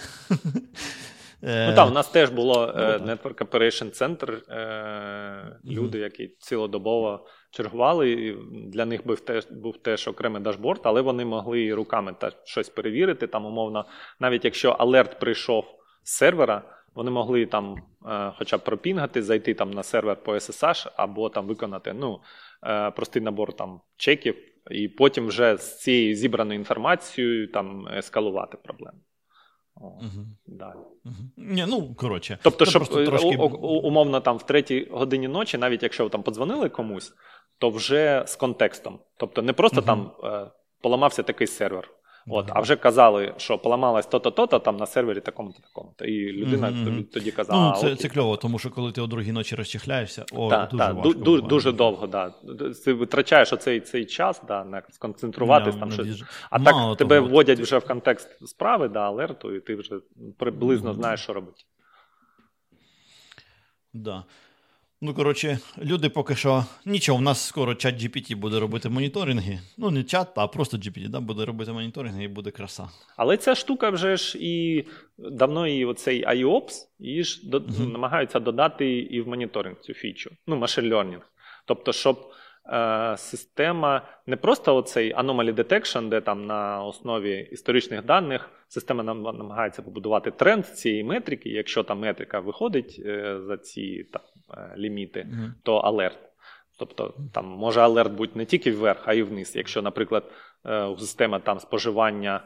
Ну так, у нас теж було ну, Network Operation Center, е, люди, які цілодобово чергували. і Для них був теж був теж окремий дашборд, але вони могли руками та щось перевірити. Там, умовно, навіть якщо алерт прийшов з сервера, вони могли там е, хоча б пропінгати, зайти там на сервер по SSH або там виконати ну, е, простий набор там чеків, і потім вже з цією зібраною інформацією там ескалувати проблему. Угу. Далі. Угу. Ні, ну, коротше. Тобто, щоб е, трошки... умовно там в третій годині ночі, навіть якщо ви там подзвонили комусь, то вже з контекстом. Тобто не просто угу. там поламався такий сервер. От, А вже казали, що поламалась то-то, то-то там на сервері такому-то, такому-то. І людина mm-hmm. тоді, казала. Ну, Це це кльово, тому що коли ти о другій ночі розчихляєшся, о, та, дуже та, важко. Ду, дуже довго, да. Ти витрачаєш оцей цей час, да, на сконцентруватись не, там щось. А Мало так тебе вводять ти... вже в контекст справи, да, алерту, і ти вже приблизно mm-hmm. знаєш, що робити. Да. Ну, коротше, люди поки що нічого, в нас скоро чат GPT буде робити моніторинги. Ну, не чат, а просто GPT, да, буде робити моніторинги і буде краса. Але ця штука вже ж і давно і оцей IOPS, її ж до, mm-hmm. намагаються додати і в моніторинг цю фічу. Ну, машин learning. Тобто, щоб е, система не просто оцей anomaly detection, де там на основі історичних даних система нам намагається побудувати тренд цієї метрики. Якщо там метрика виходить е, за ці там, е, ліміти, mm-hmm. то алерт. Тобто там може алерт бути не тільки вверх, а й вниз. Якщо, наприклад, у системи там споживання,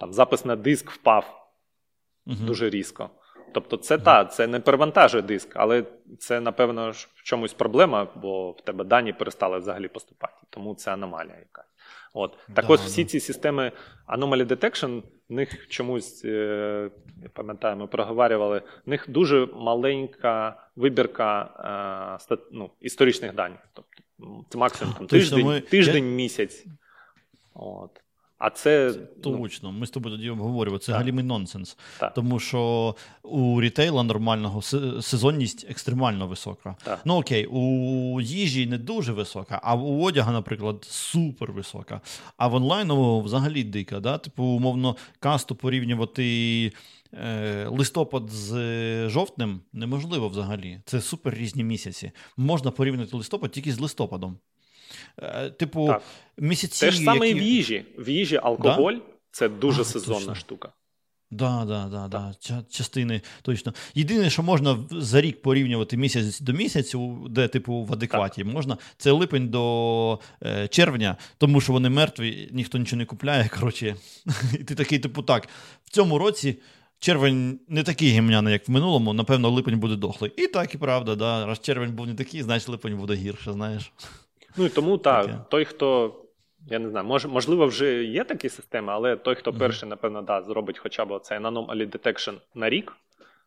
там запис на диск впав mm-hmm. дуже різко. Тобто, це mm-hmm. та, це не перевантажує диск, але це, напевно, в чомусь проблема, бо в тебе дані перестали взагалі поступати. Тому це аномалія якась. От. Так да, ось всі ці системи Anomaly Detection, в них чомусь, е, пам'ятаю, ми проговорювали, в них дуже маленька вибірка е, ну, історичних даних. Тобто це максимум там, тиждень, ми... тиждень, місяць. От. А це ну, точно. Ми з тобою тоді обговорювали. Це галімий нонсенс. Так. Тому що у рітейла нормального сезонність екстремально висока. Так. Ну окей, у їжі не дуже висока, а у одяга, наприклад, супер висока. А в онлайновому взагалі дика. Да? Типу, умовно, касту порівнювати. Е, листопад з жовтнем неможливо взагалі. Це супер різні місяці. Можна порівняти листопад тільки з листопадом. Е, типу, так. місяці. Те ж саме які... і в їжі. В їжі алкоголь да? це дуже сезонна штука. Да, да, да, да. Частини точно. Єдине, що можна за рік порівнювати місяць до місяцю, де, типу, в адекваті так. можна, це липень до е, червня, тому що вони мертві, ніхто нічого не купляє. коротше. І ти такий, типу, так, в цьому році. Червень не такий гімняний, як в минулому, напевно, липень буде дохлий. І так, і правда, да. раз червень був не такий, значить липень буде гірше, знаєш. Ну і тому так, той, хто я не знаю, мож, можливо, вже є такі системи, але той, хто перший, напевно, да, зробить хоча б цей anomaly detection на рік.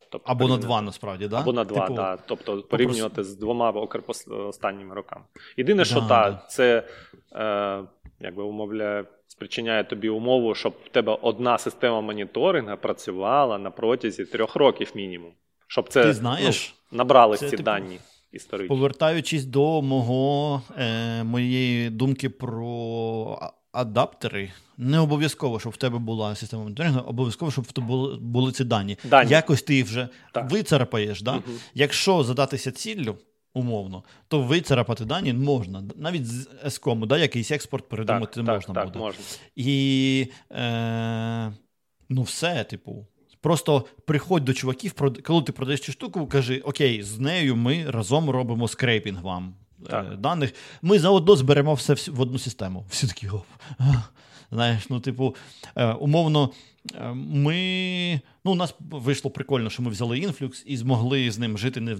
Тобто, Або на два, насправді, да? Або на два, типу, да. Тобто порівнювати з двома останніми роками. Єдине, да, що та, да. це е, якби умовляє, спричиняє тобі умову, щоб в тебе одна система моніторингу працювала на протязі трьох років мінімум. Щоб це Ти знаєш, ну, набрали ці типу... дані історично. Повертаючись до мого, е, моєї думки про адаптери, не обов'язково, щоб в тебе була система моніторингу, обов'язково, щоб в тебе були, були ці дані. дані. Якось ти вже так. вицарапаєш. Да? Угу. Якщо задатися ціллю, умовно, то вицарапати дані можна. Навіть з ескому, да, якийсь експорт передумати так, можна так, буде. можна. І е, ну все, типу. Просто приходь до чуваків, коли ти продаєш цю штуку, кажи: Окей, з нею ми разом робимо скрейпінг вам е, так. даних. Ми заодно зберемо все в одну систему. Всі такі оп. Знаєш, ну, типу, е, умовно, е, ми. Ну, у нас вийшло прикольно, що ми взяли інфлюкс і змогли з ним жити, не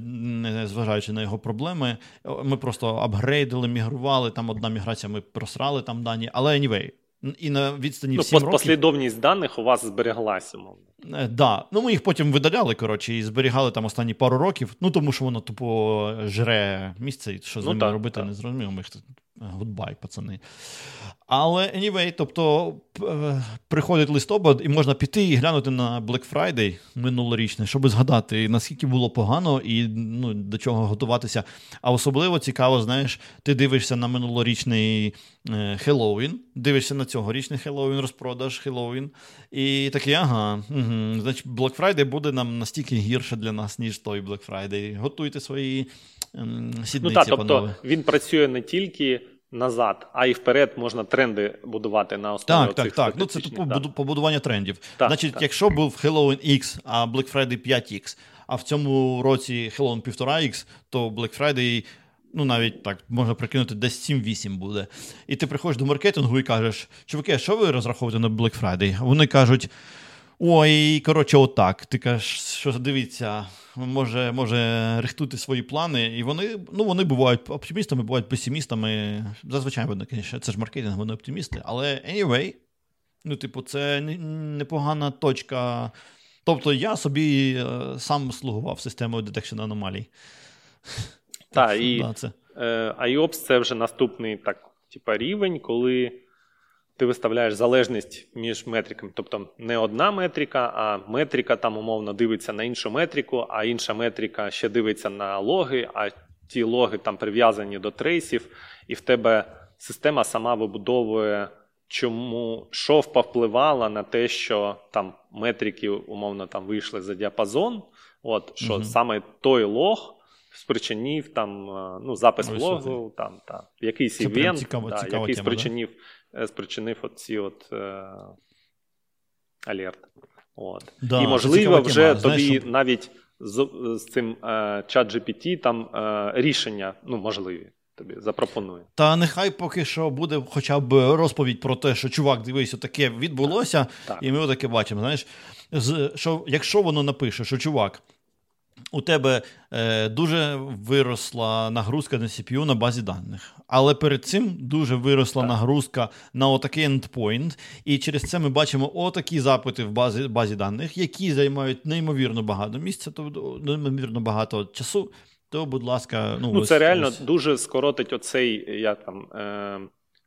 не зважаючи на його проблеми. Ми просто апгрейдили, мігрували. Там одна міграція, ми просрали там дані. Але anyway, і на відстані ну, 7 років... послідовність даних у вас збереглася, умовно. Е, да. Ну, ми їх потім видаляли, коротше, і зберігали там останні пару років. Ну, тому що воно тупо жре місце, і що з ну, ними так, робити, так. не зрозуміло. Ми їх goodbye, пацани. Але anyway, тобто е, приходить листопад, і можна піти і глянути на Black Friday минулорічний, щоб згадати, наскільки було погано і ну, до чого готуватися. А особливо цікаво, знаєш, ти дивишся на минулорічний е, Хеллоуін, дивишся на цьогорічний Хеллоуін, розпродаж Хеллоуін, і такий, ага, угу, значить, Black Friday буде нам настільки гірше для нас, ніж той Black Friday. Готуйте свої ем, сідниці, Ну так, тобто він працює не тільки назад, а і вперед можна тренди будувати на основі. Так, так, так. Ну це типу побудування трендів. Так, Значить, так. якщо був Halloween X, а Black Friday 5X, а в цьому році Halloween 1,5X, то Black Friday. Ну, навіть так, можна прикинути, десь 7-8 буде. І ти приходиш до маркетингу і кажеш, чуваки, що ви розраховуєте на Black Friday? Вони кажуть: ой, коротше, отак. Ти кажеш, що дивіться, може може рихтути свої плани. І вони ну, вони бувають оптимістами, бувають песимістами. Зазвичай вони, звісно, це ж маркетинг, вони оптимісти. Але anyway, ну, типу, це непогана точка. Тобто я собі е, сам слугував системою detection аномалій. Так, і да, це. Е, IOPS це вже наступний так, типу, рівень, коли ти виставляєш залежність між метриками. Тобто не одна метрика, а метрика там умовно дивиться на іншу метрику, а інша метрика ще дивиться на логи, а ті логи там прив'язані до трейсів, і в тебе система сама вибудовує, чому що впливало на те, що там метрики умовно там вийшли за діапазон. От що угу. саме той лог. Спричинив там ну, запис Ось логу, там, та, якийсь івент, цікаво, да, цікава який тема, спричинив Е, спричинив оці от е, алерти. От. Да, І, можливо, вже тема. тобі Знаєш, навіть з, з цим е, чат GPT там е, рішення ну, можливі. Тобі запропонує. Та нехай поки що буде хоча б розповідь про те, що чувак, дивись, таке відбулося, так. і ми таке бачимо. Знаєш, що, Якщо воно напише, що чувак, у тебе е, дуже виросла нагрузка на CPU на базі даних. Але перед цим дуже виросла так. нагрузка на отакий endpoint. І через це ми бачимо отакі запити в базі базі даних, які займають неймовірно багато місця, тобто неймовірно багато часу. То, будь ласка, ну, ну ось, це реально ось. дуже скоротить оцей я там, е,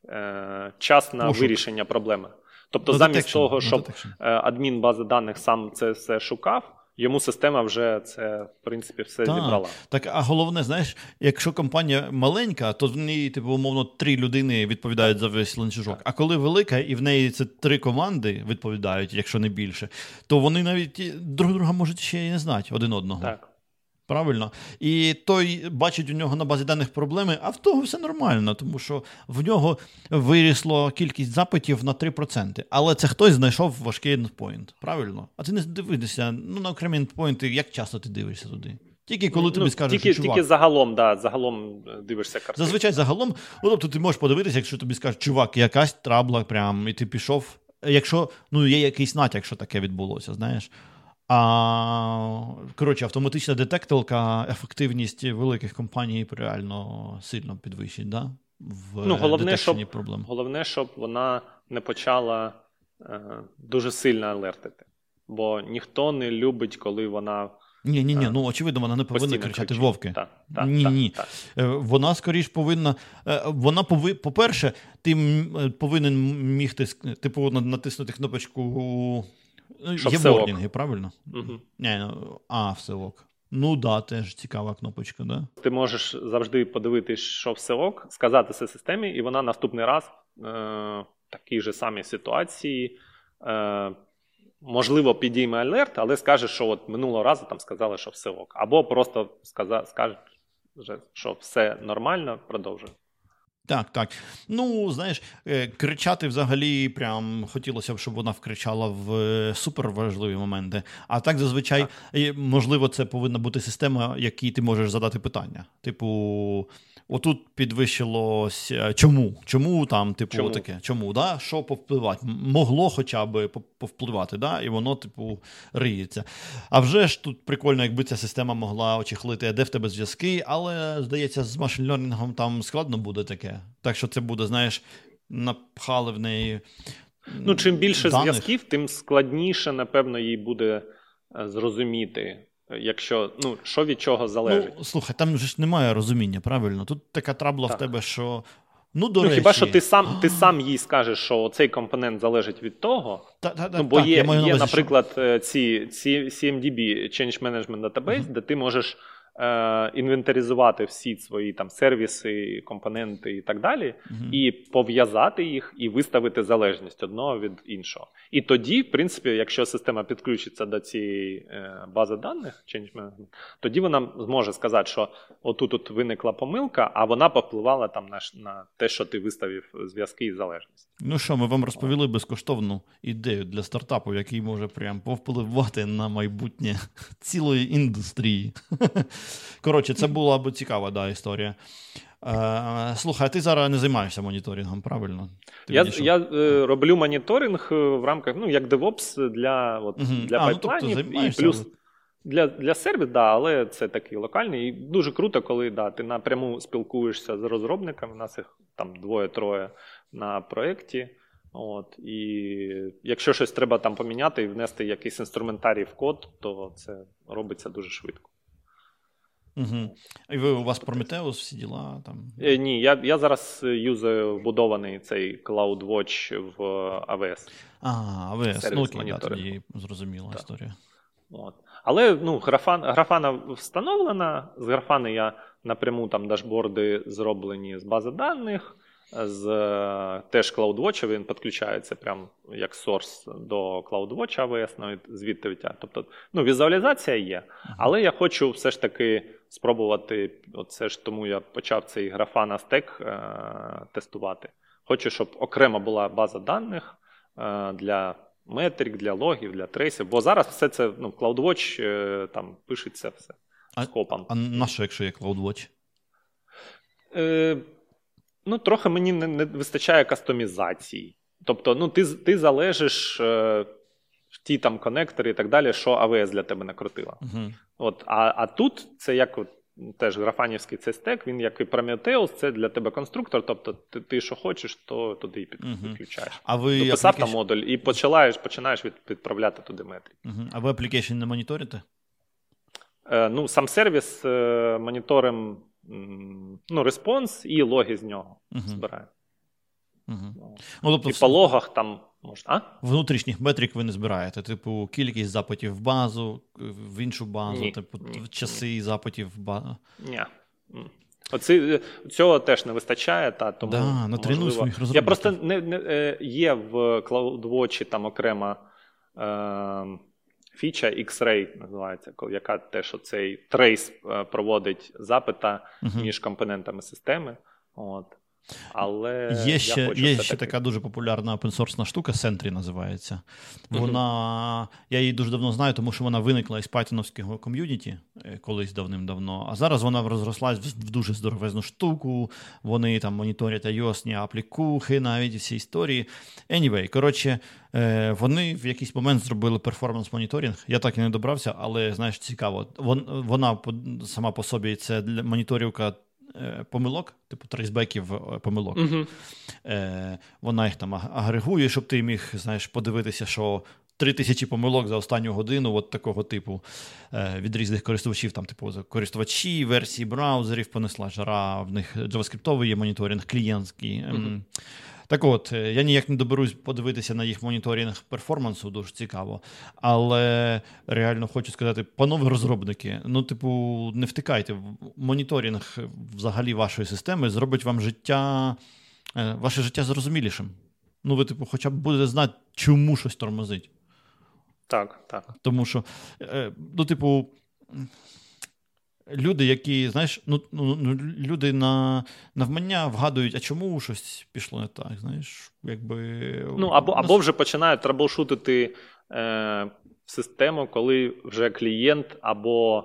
е, час на Пошук. вирішення проблеми. Тобто, no замість detection. того, щоб no е, адмін бази даних сам це все шукав. Йому система вже це, в принципі, все так, зібрала. Так, а головне, знаєш, якщо компанія маленька, то в неї, типу, умовно, три людини відповідають за весь ланцюжок. А коли велика, і в неї це три команди відповідають, якщо не більше, то вони навіть друг друга можуть ще й не знати один одного. Так. Правильно. І той бачить у нього на базі даних проблеми, а в того все нормально, тому що в нього вирісло кількість запитів на 3%. Але це хтось знайшов важкий ендпоінт. Правильно? А ти не дивишся, ну на окремі ендпоінти, як часто ти дивишся туди? Тільки коли тобі ну, скажуть, тільки, що чувак... тільки загалом, да, загалом е, дивишся картинку. Зазвичай загалом, ну тобто ти можеш подивитися, якщо тобі скажуть, чувак, якась трабла, прям, і ти пішов. Якщо ну, є якийсь натяк, що таке відбулося, знаєш. А коротше, автоматична детектилка, ефективність великих компаній реально сильно підвищить, да? В ну, головне, щоб, проблем. Головне, щоб вона не почала е, дуже сильно алертити. Бо ніхто не любить, коли вона. Ні, ні, ні, ну очевидно, вона не повинна кричати кричить. вовки. Так, так, ні, так, ні. Е, вона скоріш повинна. Е, вона пови, по-перше, ти е, повинен мігти типу натиснути кнопочку. Щоб Є все ок. правильно? Угу. Ну, а, все ок. Ну да, теж цікава кнопочка, да? Ти можеш завжди подивитись, що все ок, сказати це системі, і вона наступний раз е, в такій же самій ситуації. Е, Можливо, підійме алерт, але скаже, що от минулого разу там сказали, що все ок. Або просто сказа, скаже, що все нормально, продовжує. Так, так. Ну, знаєш, кричати взагалі прям хотілося б, щоб вона вкричала в суперважливі моменти. А так зазвичай, так. можливо, це повинна бути система, якій ти можеш задати питання. Типу, отут підвищилось чому? Чому там, типу, чому? таке? Чому? да? Що повпливати? Могло хоча б повпливати, да? і воно, типу, риється. А вже ж тут прикольно, якби ця система могла очехлити, де в тебе зв'язки, але, здається, з машин-лернінгом там складно буде таке. Так що це буде, знаєш, напхали в неї. Ну, чим більше даних. зв'язків, тим складніше, напевно, їй буде зрозуміти. Якщо ну що від чого залежить, Ну, слухай, там же ж немає розуміння, правильно? Тут така трабла так. в тебе, що ну до ну, речі... хіба що ти сам ти сам їй скажеш, що цей компонент залежить від того, та, та, ну, бо так, є, є увазі, наприклад, що... ці, ці CMDB Change Management Database, uh-huh. де ти можеш е, інвентаризувати всі свої там сервіси, компоненти і так далі, uh-huh. і пов'язати їх, і виставити залежність одного від іншого. І тоді, в принципі, якщо система підключиться до цієї е, бази даних, Change Management, тоді вона зможе сказати, що отут от виникла помилка, а вона повпливала там на, на те, що ти виставив зв'язки і залежність. Ну що, ми вам розповіли безкоштовну ідею для стартапу, який може прям повпливати на майбутнє цілої індустрії. Коротше, це була б цікава да, історія. Е, Слухай, а ти зараз не займаєшся моніторингом, правильно? Ти я я е, роблю моніторинг в рамках, ну, як DevOps для от, угу. для а, пайплайнів. Ну, тобто і плюс для для сервіс, да, але це такий локальний. І дуже круто, коли да, ти напряму спілкуєшся з розробниками. У нас їх там двоє-троє на проєкті. От, І якщо щось треба там поміняти і внести якийсь інструментарій в код, то це робиться дуже швидко. Угу. І ви у вас Prometheus, всі діла там? Е, ні, я я зараз юзаю вбудований цей CloudWatch в AWS. А, AWS, ну окей, да, тоді зрозуміла так. історія. От. Але ну, графан, графана встановлена. З графани я напряму там дашборди зроблені з бази даних з теж CloudWatch, він підключається прям як сорс до CloudWatch AWS, навіть звідти. Тобто ну, візуалізація є, але я хочу все ж таки спробувати. Оце ж тому я почав цей графана стек е- тестувати. Хочу, щоб окремо була база даних е- для метрик, для логів, для трейсів. Бо зараз все це ну, CloudWatch е- там пишеться все а, скопом. А на що, якщо є CloudWatch? Е- Ну, трохи мені не, не вистачає кастомізації. Тобто, ну, ти ти залежиш ті там конектори і так далі, що AWS для тебе накрутила. Uh-huh. От, А а тут це як от, теж графанівський цей стек, він як і Prometheus, це для тебе конструктор. Тобто, ти ти що хочеш, то туди і під, uh-huh. А ви Дописав application... там модуль і починаєш починаєш від, відправляти туди метрики. Uh-huh. А ви application не моніторите? Е, ну, Сам сервіс е, моніторим ну, респонс і логи з нього uh-huh. збирає. Uh-huh. Ну, тобто, І по логах там А? Внутрішніх метрик ви не збираєте. Типу, кількість запитів в базу, в іншу базу, ні, типу, ні, часи ні. запитів в базу. Ні. Оці, цього теж не вистачає, та тому да, можливо... своїх Я просто не, не є в CloudWatch там окрема е, фіча X-Ray називається, яка те, що цей трейс е, проводить запита uh-huh. між компонентами системи. От. Але є ще я хочу є ще така дуже популярна опенсорсна штука, Sentry називається. Вона, uh-huh. Я її дуже давно знаю, тому що вона виникла із пайтоновського ком'юніті е, колись давним-давно. А зараз вона розрослась в дуже здоровезну штуку. Вони там моніторять iOS-ні аплікухи, навіть всі історії. Anyway, коротше, е, вони в якийсь момент зробили перформанс-моніторинг. Я так і не добрався, але знаєш, цікаво. Вона сама по собі це для моніторівка помилок, типу трейсбеків е, помилок. Uh-huh. Е, Вона їх там агрегує, щоб ти міг знаєш, подивитися, що. Три тисячі помилок за останню годину, от такого типу, е, від різних користувачів, там, типу, користувачі, версії браузерів понесла жара, в них JavaScript є моніторинг, клієнтський. Mm-hmm. Так от, е, я ніяк не доберусь подивитися на їх моніторинг перформансу, дуже цікаво. Але реально хочу сказати, панове розробники, ну, типу, не втикайте. Моніторинг взагалі вашої системи зробить вам життя, е, ваше життя зрозумілішим. Ну, ви, типу, хоча б будете знати, чому щось тормозить. Так, так. Тому що, е, ну, типу люди, які, знаєш, ну, ну, ну люди на навмання вгадують, а чому щось пішло не так, знаєш, якби. Ну, або або вже починають траблшутити е, систему, коли вже клієнт або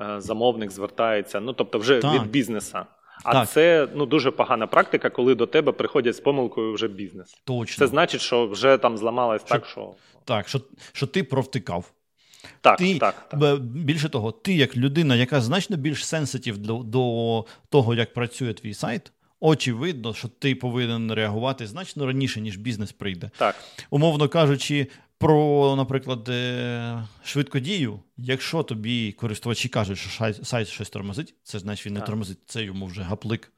е, замовник звертається, ну, тобто, вже так. від бізнеса. А так. це ну дуже погана практика, коли до тебе приходять з помилкою вже бізнес. Точно. Це значить, що вже там зламалось що, так, що так, що, що ти провтикав. Так, ти, так, так. Більше того, ти як людина, яка значно більш сенситив до, до того, як працює твій сайт, очевидно, що ти повинен реагувати значно раніше, ніж бізнес прийде. Так. Умовно кажучи, про, наприклад, е, швидкодію, якщо тобі користувачі кажуть, що сайт щось тормозить, це значить він не так. тормозить, це йому вже гаплик.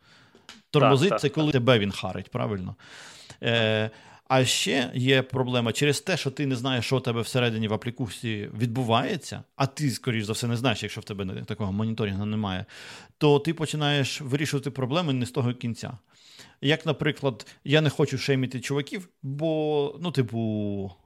Тормозить так, це коли тебе він харить, правильно? Е, а ще є проблема через те, що ти не знаєш, що у тебе всередині в аплікусі відбувається, а ти, скоріш за все, не знаєш, якщо в тебе такого моніторингу немає, то ти починаєш вирішувати проблеми не з того кінця. Як, наприклад, я не хочу shame 'ити чуваків, бо, ну, типу,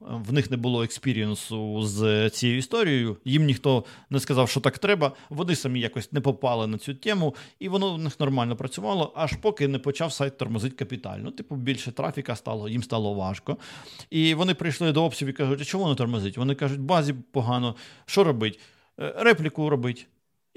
в них не було experience 'у з цією історією, їм ніхто не сказав, що так треба. Вони самі якось не попали на цю тему, і воно в них нормально працювало, аж поки не почав сайт тормозити капітально. Типу, більше трафіка стало, їм стало важко. І вони прийшли до опсів і кажуть, а чого воно тормозить? Вони кажуть, базі погано, що робить? Е, репліку робить.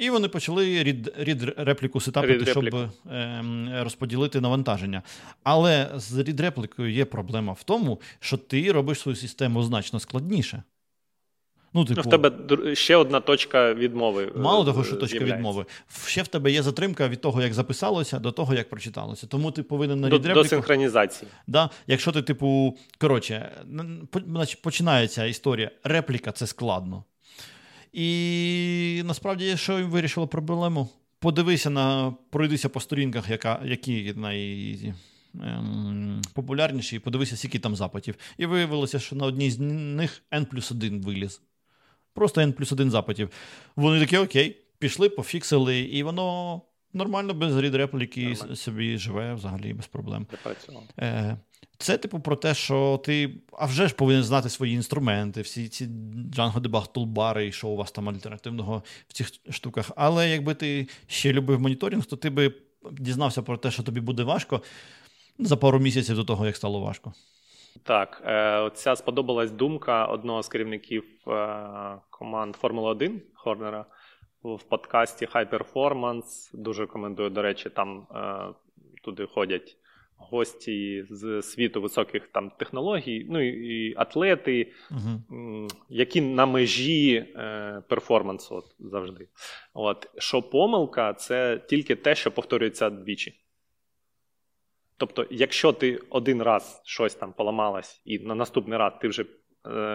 І вони почали рід, рід репліку сетапити, щоб е, розподілити навантаження. Але з рід реплікою є проблема в тому, що ти робиш свою систему значно складніше. Ну, типу, В тебе ще одна точка відмови. Е, Мало того, що точка відмови. Ще в тебе є затримка від того, як записалося, до того, як прочиталося. Тому ти повинен на рід До синхронізації. Да, Якщо ти, типу, коротше, починається історія. Репліка це складно. І насправді, що їм вирішило проблему? Подивися на, пройдися по сторінках, яка, які найпопулярніші, Популярніші, і подивися, скільки там запитів. І виявилося, що на одній з них N плюс 1 виліз. Просто N плюс 1 запитів. Вони такі, окей, пішли, пофіксили, і воно нормально без рід-репліки собі живе взагалі без проблем. Е, це, типу, про те, що ти а вже ж повинен знати свої інструменти, всі ці Django Debug тулбари, і що у вас там альтернативного в цих штуках. Але якби ти ще любив моніторинг, то ти би дізнався про те, що тобі буде важко за пару місяців до того, як стало важко. Так, е, оця сподобалась думка одного з керівників е, команд Формула 1 Хорнера в подкасті High Performance. Дуже рекомендую, до речі, там е, туди ходять гості з світу високих там технологій, ну і атлети, uh які на межі е, перформансу от, завжди. От, Що помилка, це тільки те, що повторюється двічі. Тобто, якщо ти один раз щось там поламалось, і на наступний раз ти вже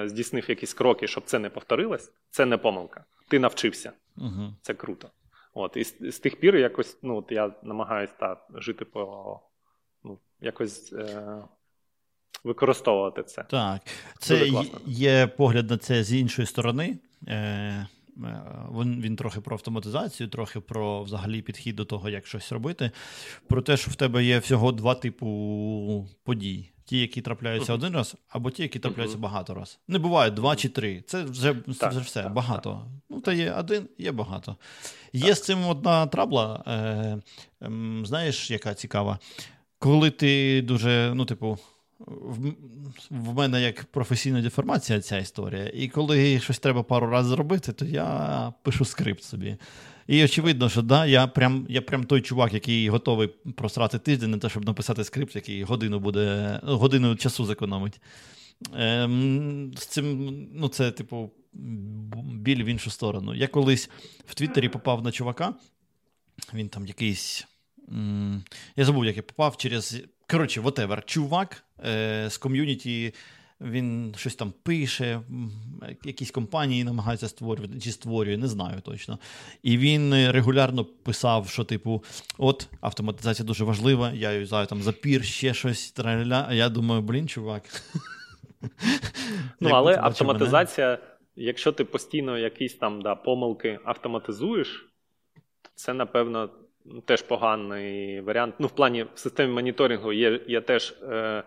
здійснив якісь кроки, щоб це не повторилось, це не помилка. Ти навчився. uh Це круто. От, І з, з тих пір якось ну, от я намагаюся та, жити по ну, якось е, використовувати це. Так, це є погляд на це з іншої сторони. Е, е, він він трохи про автоматизацію, трохи про взагалі підхід до того, як щось робити. Про те, що в тебе є всього два типу подій. Ті, які трапляються один раз, або ті, які трапляються багато раз. Не буває два чи три. Це вже це вже все, багато. Ну, та є один, є багато. Є з цим одна трабла, е, е, знаєш, яка цікава. Коли ти дуже, ну, типу, в, в мене як професійна деформація ця історія, і коли щось треба пару разів зробити, то я пишу скрипт собі. І очевидно, що да, я прям я прям той чувак, який готовий просрати тиждень, не те, щоб написати скрипт, який годину буде, годину часу зекономить. Ем, з цим, ну, Це, типу, біль в іншу сторону. Я колись в Твіттері попав на чувака, він там якийсь. Я забув, як я попав через. Коротше, whatever, чувак е- з ком'юніті він щось там пише, якісь компанії намагаються створювати чи створює, не знаю точно. І він регулярно писав, що, типу, от автоматизація дуже важлива, я юзаю там запір, ще щось. траля. А я думаю, блін, чувак. Ну, але автоматизація, якщо ти постійно якісь там да, помилки автоматизуєш, це, напевно, теж поганий варіант. Ну, в плані в системі моніторингу є, є теж. Е,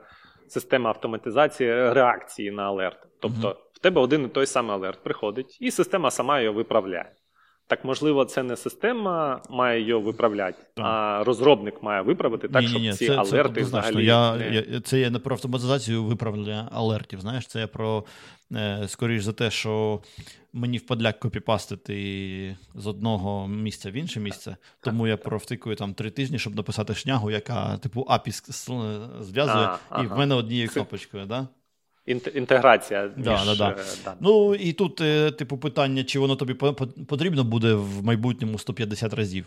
система автоматизації реакції на алерт. Тобто в тебе один і той самий алерт приходить, і система сама його виправляє. Так, можливо, це не система має його виправляти, так. а розробник має виправити так, ні, щоб ні, ці це, алерти це, взагалі. Я, не... я, Це є не про автоматизацію виправлення алертів. Знаєш, це я про е, скоріш за те, що мені впадляк копіпастити з одного місця в інше місце, тому я провтикую там три тижні, щоб написати шнягу, яка типу API зв'язує, а, ага. і в мене однією кнопочкою. Да? Інтеграція. між... Да, да, да. Е, ну і тут, е, типу, питання, чи воно тобі потрібно буде в майбутньому 150 разів.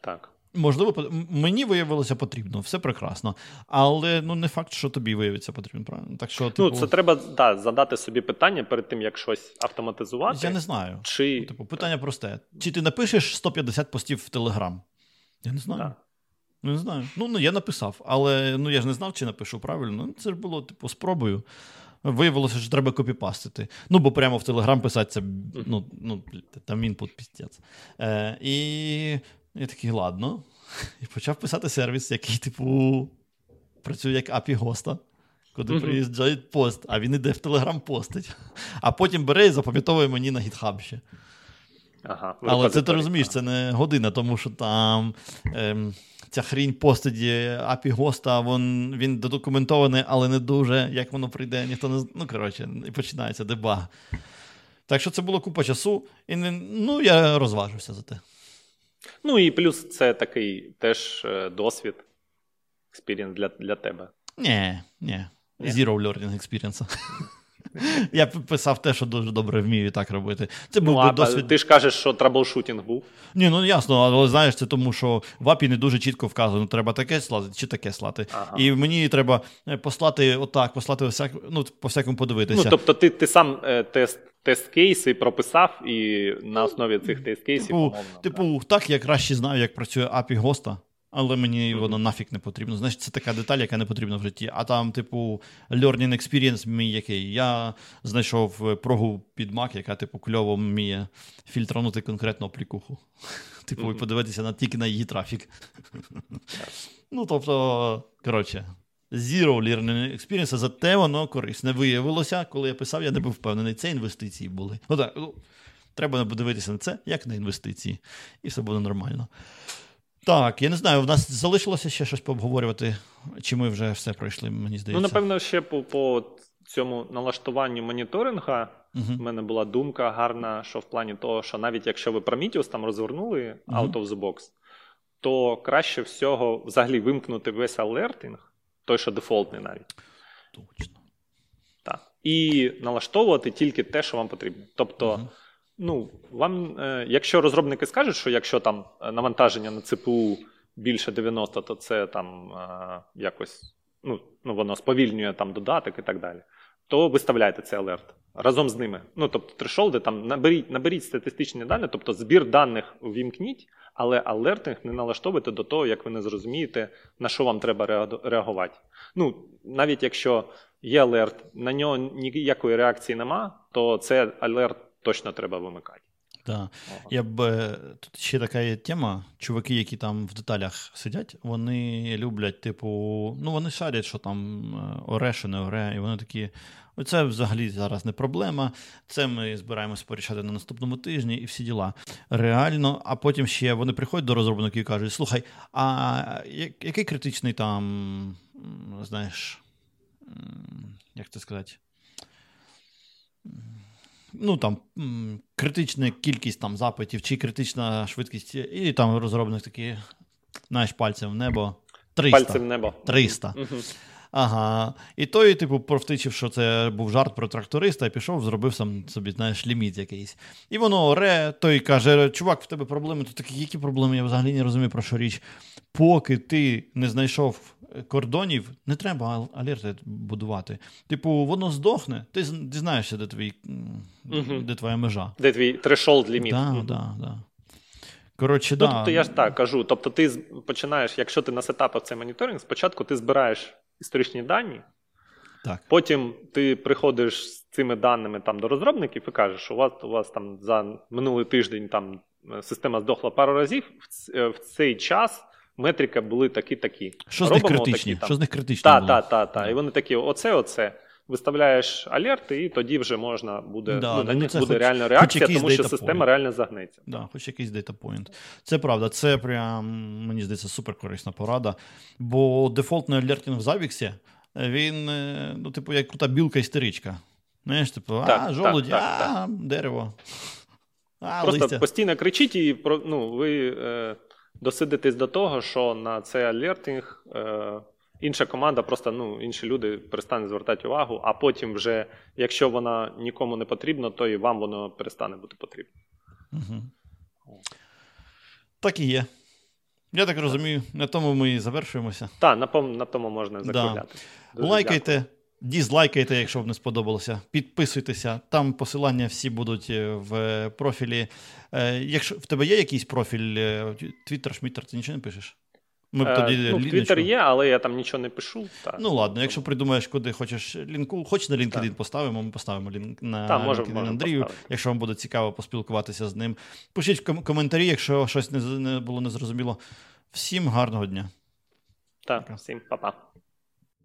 Так. Можливо, мені виявилося потрібно, все прекрасно. Але ну не факт, що тобі виявиться потрібно. правильно? Так що, ну, типу... Ну, це треба да, задати собі питання перед тим, як щось автоматизувати. Я не знаю. Чи... Типу, Питання просте. Чи ти напишеш 150 постів в Телеграм? Я не знаю. Да. Не знаю. Ну, ну я написав, але ну я ж не знав, чи напишу правильно. Ну, це ж було, типу, спробою. Виявилося, що треба копіпастити. Ну, бо прямо в Телеграм писати це ну, ну, там інпут пістець. Е, І я такий, ладно. І почав писати сервіс, який, типу, працює як API госта, куди mm-hmm. приїжджає пост, а він іде в Телеграм постить. А потім бере і запам'ятовує мені на GitHub ще. Ага, Але це ти розумієш, це не година, тому що там ем, ця хрінь постить API госта, він, він додокументований, але не дуже. Як воно прийде, ніхто не Ну, коротше, і починається дебаг. Так що це було купа часу, і не, ну, я розважився за те. Ну і плюс це такий теж е, досвід, experience для для тебе. Ні, ні. Zero learning experience. Я писав те, що дуже добре вмію так робити. Це був ну, а, досвід. Ти ж кажеш, що troubleshooting був. Ні, ну ясно, але знаєш, це тому, що в API не дуже чітко вказано, треба таке слати чи таке слати. Ага. І мені треба е, послати отак, послати всяк, ну, по всякому подивитися. Ну, Тобто, ти ти сам е, тест. Тест-кейси прописав, і на основі цих тест-кейсів. Типу, умовно, типу так, я краще знаю, як працює API госта, але мені mm-hmm. воно нафіг не потрібно. Значить, це така деталь, яка не потрібна в житті. А там, типу, learning experience мій який. Я знайшов прогу під Mac, яка, типу, кльово вміє фільтранути конкретну аплікуху. Типу, mm-hmm. і подивитися на тільки на її трафік. Ну, тобто, коротше. Zero learning experience, зате воно корисне виявилося, коли я писав, я не був впевнений, це інвестиції були. Ну так, ну, Треба подивитися на це, як на інвестиції, і все буде нормально. Так, я не знаю, в нас залишилося ще щось пообговорювати, чи ми вже все пройшли, мені здається. Ну, напевно, ще по по цьому налаштуванню моніторинга uh-huh. в мене була думка гарна, що в плані того, що навіть якщо ви Prometheus там розвернули uh-huh. out of the box, то краще всього взагалі вимкнути весь алертинг, той, що дефолтний навіть. Точно. Так. І налаштовувати тільки те, що вам потрібно. Тобто. Uh-huh. Ну, вам, е, якщо розробники скажуть, що якщо там е, навантаження на ЦПУ більше 90, то це там е, якось ну, ну, воно сповільнює там додаток і так далі, то виставляйте цей алерт разом з ними. Ну, тобто, трешолди там наберіть наберіть статистичні дані, тобто збір даних увімкніть, але алертинг не налаштовуйте до того, як ви не зрозумієте, на що вам треба реагувати. Ну, навіть якщо є алерт, на нього ніякої реакції нема, то це алерт точно треба вимикати. Так. Я б е, тут ще така є тема. Чуваки, які там в деталях сидять, вони люблять, типу, ну вони шарять, що там е, оре, що не оре, і вони такі. Оце взагалі зараз не проблема. Це ми збираємося порішати на наступному тижні і всі діла. Реально, а потім ще вони приходять до розробників і кажуть: слухай, а який критичний там, знаєш, як це сказати? Ну там критична кількість там запитів чи критична швидкість, і там розробник такий, знаєш, пальцем в небо. 300. Пальцем в небо. 300. Угу. Ага. І той, типу, провтичив, що це був жарт про тракториста, і пішов, зробив сам собі, знаєш, ліміт якийсь. І воно оре, той каже: чувак, в тебе проблеми. Тут такі, які проблеми? Я взагалі не розумію, про що річ. Поки ти не знайшов кордонів не треба алерти будувати. Типу, воно здохне, ти дізнаєшся, де твій, угу. де твоя межа. Де твій threshold limit. Да, угу. да, да. Коротше, ну, да. Тобто я ж так кажу. Тобто, ти починаєш, якщо ти на сетапах цей моніторинг, спочатку ти збираєш історичні дані, так. потім ти приходиш з цими даними там до розробників і кажеш, що у вас у вас там за минулий тиждень там система здохла пару разів. В цей час метрики були такі-такі. Що з них критичні? Такі, Що з них критичні? Так, так, так. Та. І вони такі: оце, оце. Виставляєш алерти, і тоді вже можна буде да, ну, на ну, них буде хоч, реальна реакція, тому що система point. реально загнеться. Да, Хоч якийсь data point. Це правда, це прям, мені здається, суперкорисна порада. Бо дефолтний алертінг в Завіксі, він, е, ну, типу, як крута білка істеричка. Знаєш, типу, так, а, жолудь, так, а, так, дерево. А, Просто листя. постійно кричіть, і ну, ви. Е досидитись до того, що на цей алертинг е, інша команда, просто ну, інші люди перестануть звертати увагу, а потім, вже, якщо вона нікому не потрібна, то і вам воно перестане бути потрібно. Угу. Так і є. Я так розумію, на тому ми і завершуємося. Так, на, на тому можна закругляти. Да. Лайкайте. Дякую. Дізлайкайте, якщо вам не сподобалося. Підписуйтеся, там посилання всі будуть е, в профілі. Е, якщо в тебе є якийсь профіль Твіттер, Шміттер, ти нічого не пишеш? Ми б тоді е, ну, Твіттер є, але я там нічого не пишу. Та. Ну ладно, якщо придумаєш, куди хочеш лінку, хоч на LinkedIn поставимо, ми поставимо лінк на та, можем, LinkedIn Андрію, поставити. якщо вам буде цікаво поспілкуватися з ним. Пишіть в коментарі, якщо щось не було незрозуміло. Всім гарного дня. Так, всім па-па.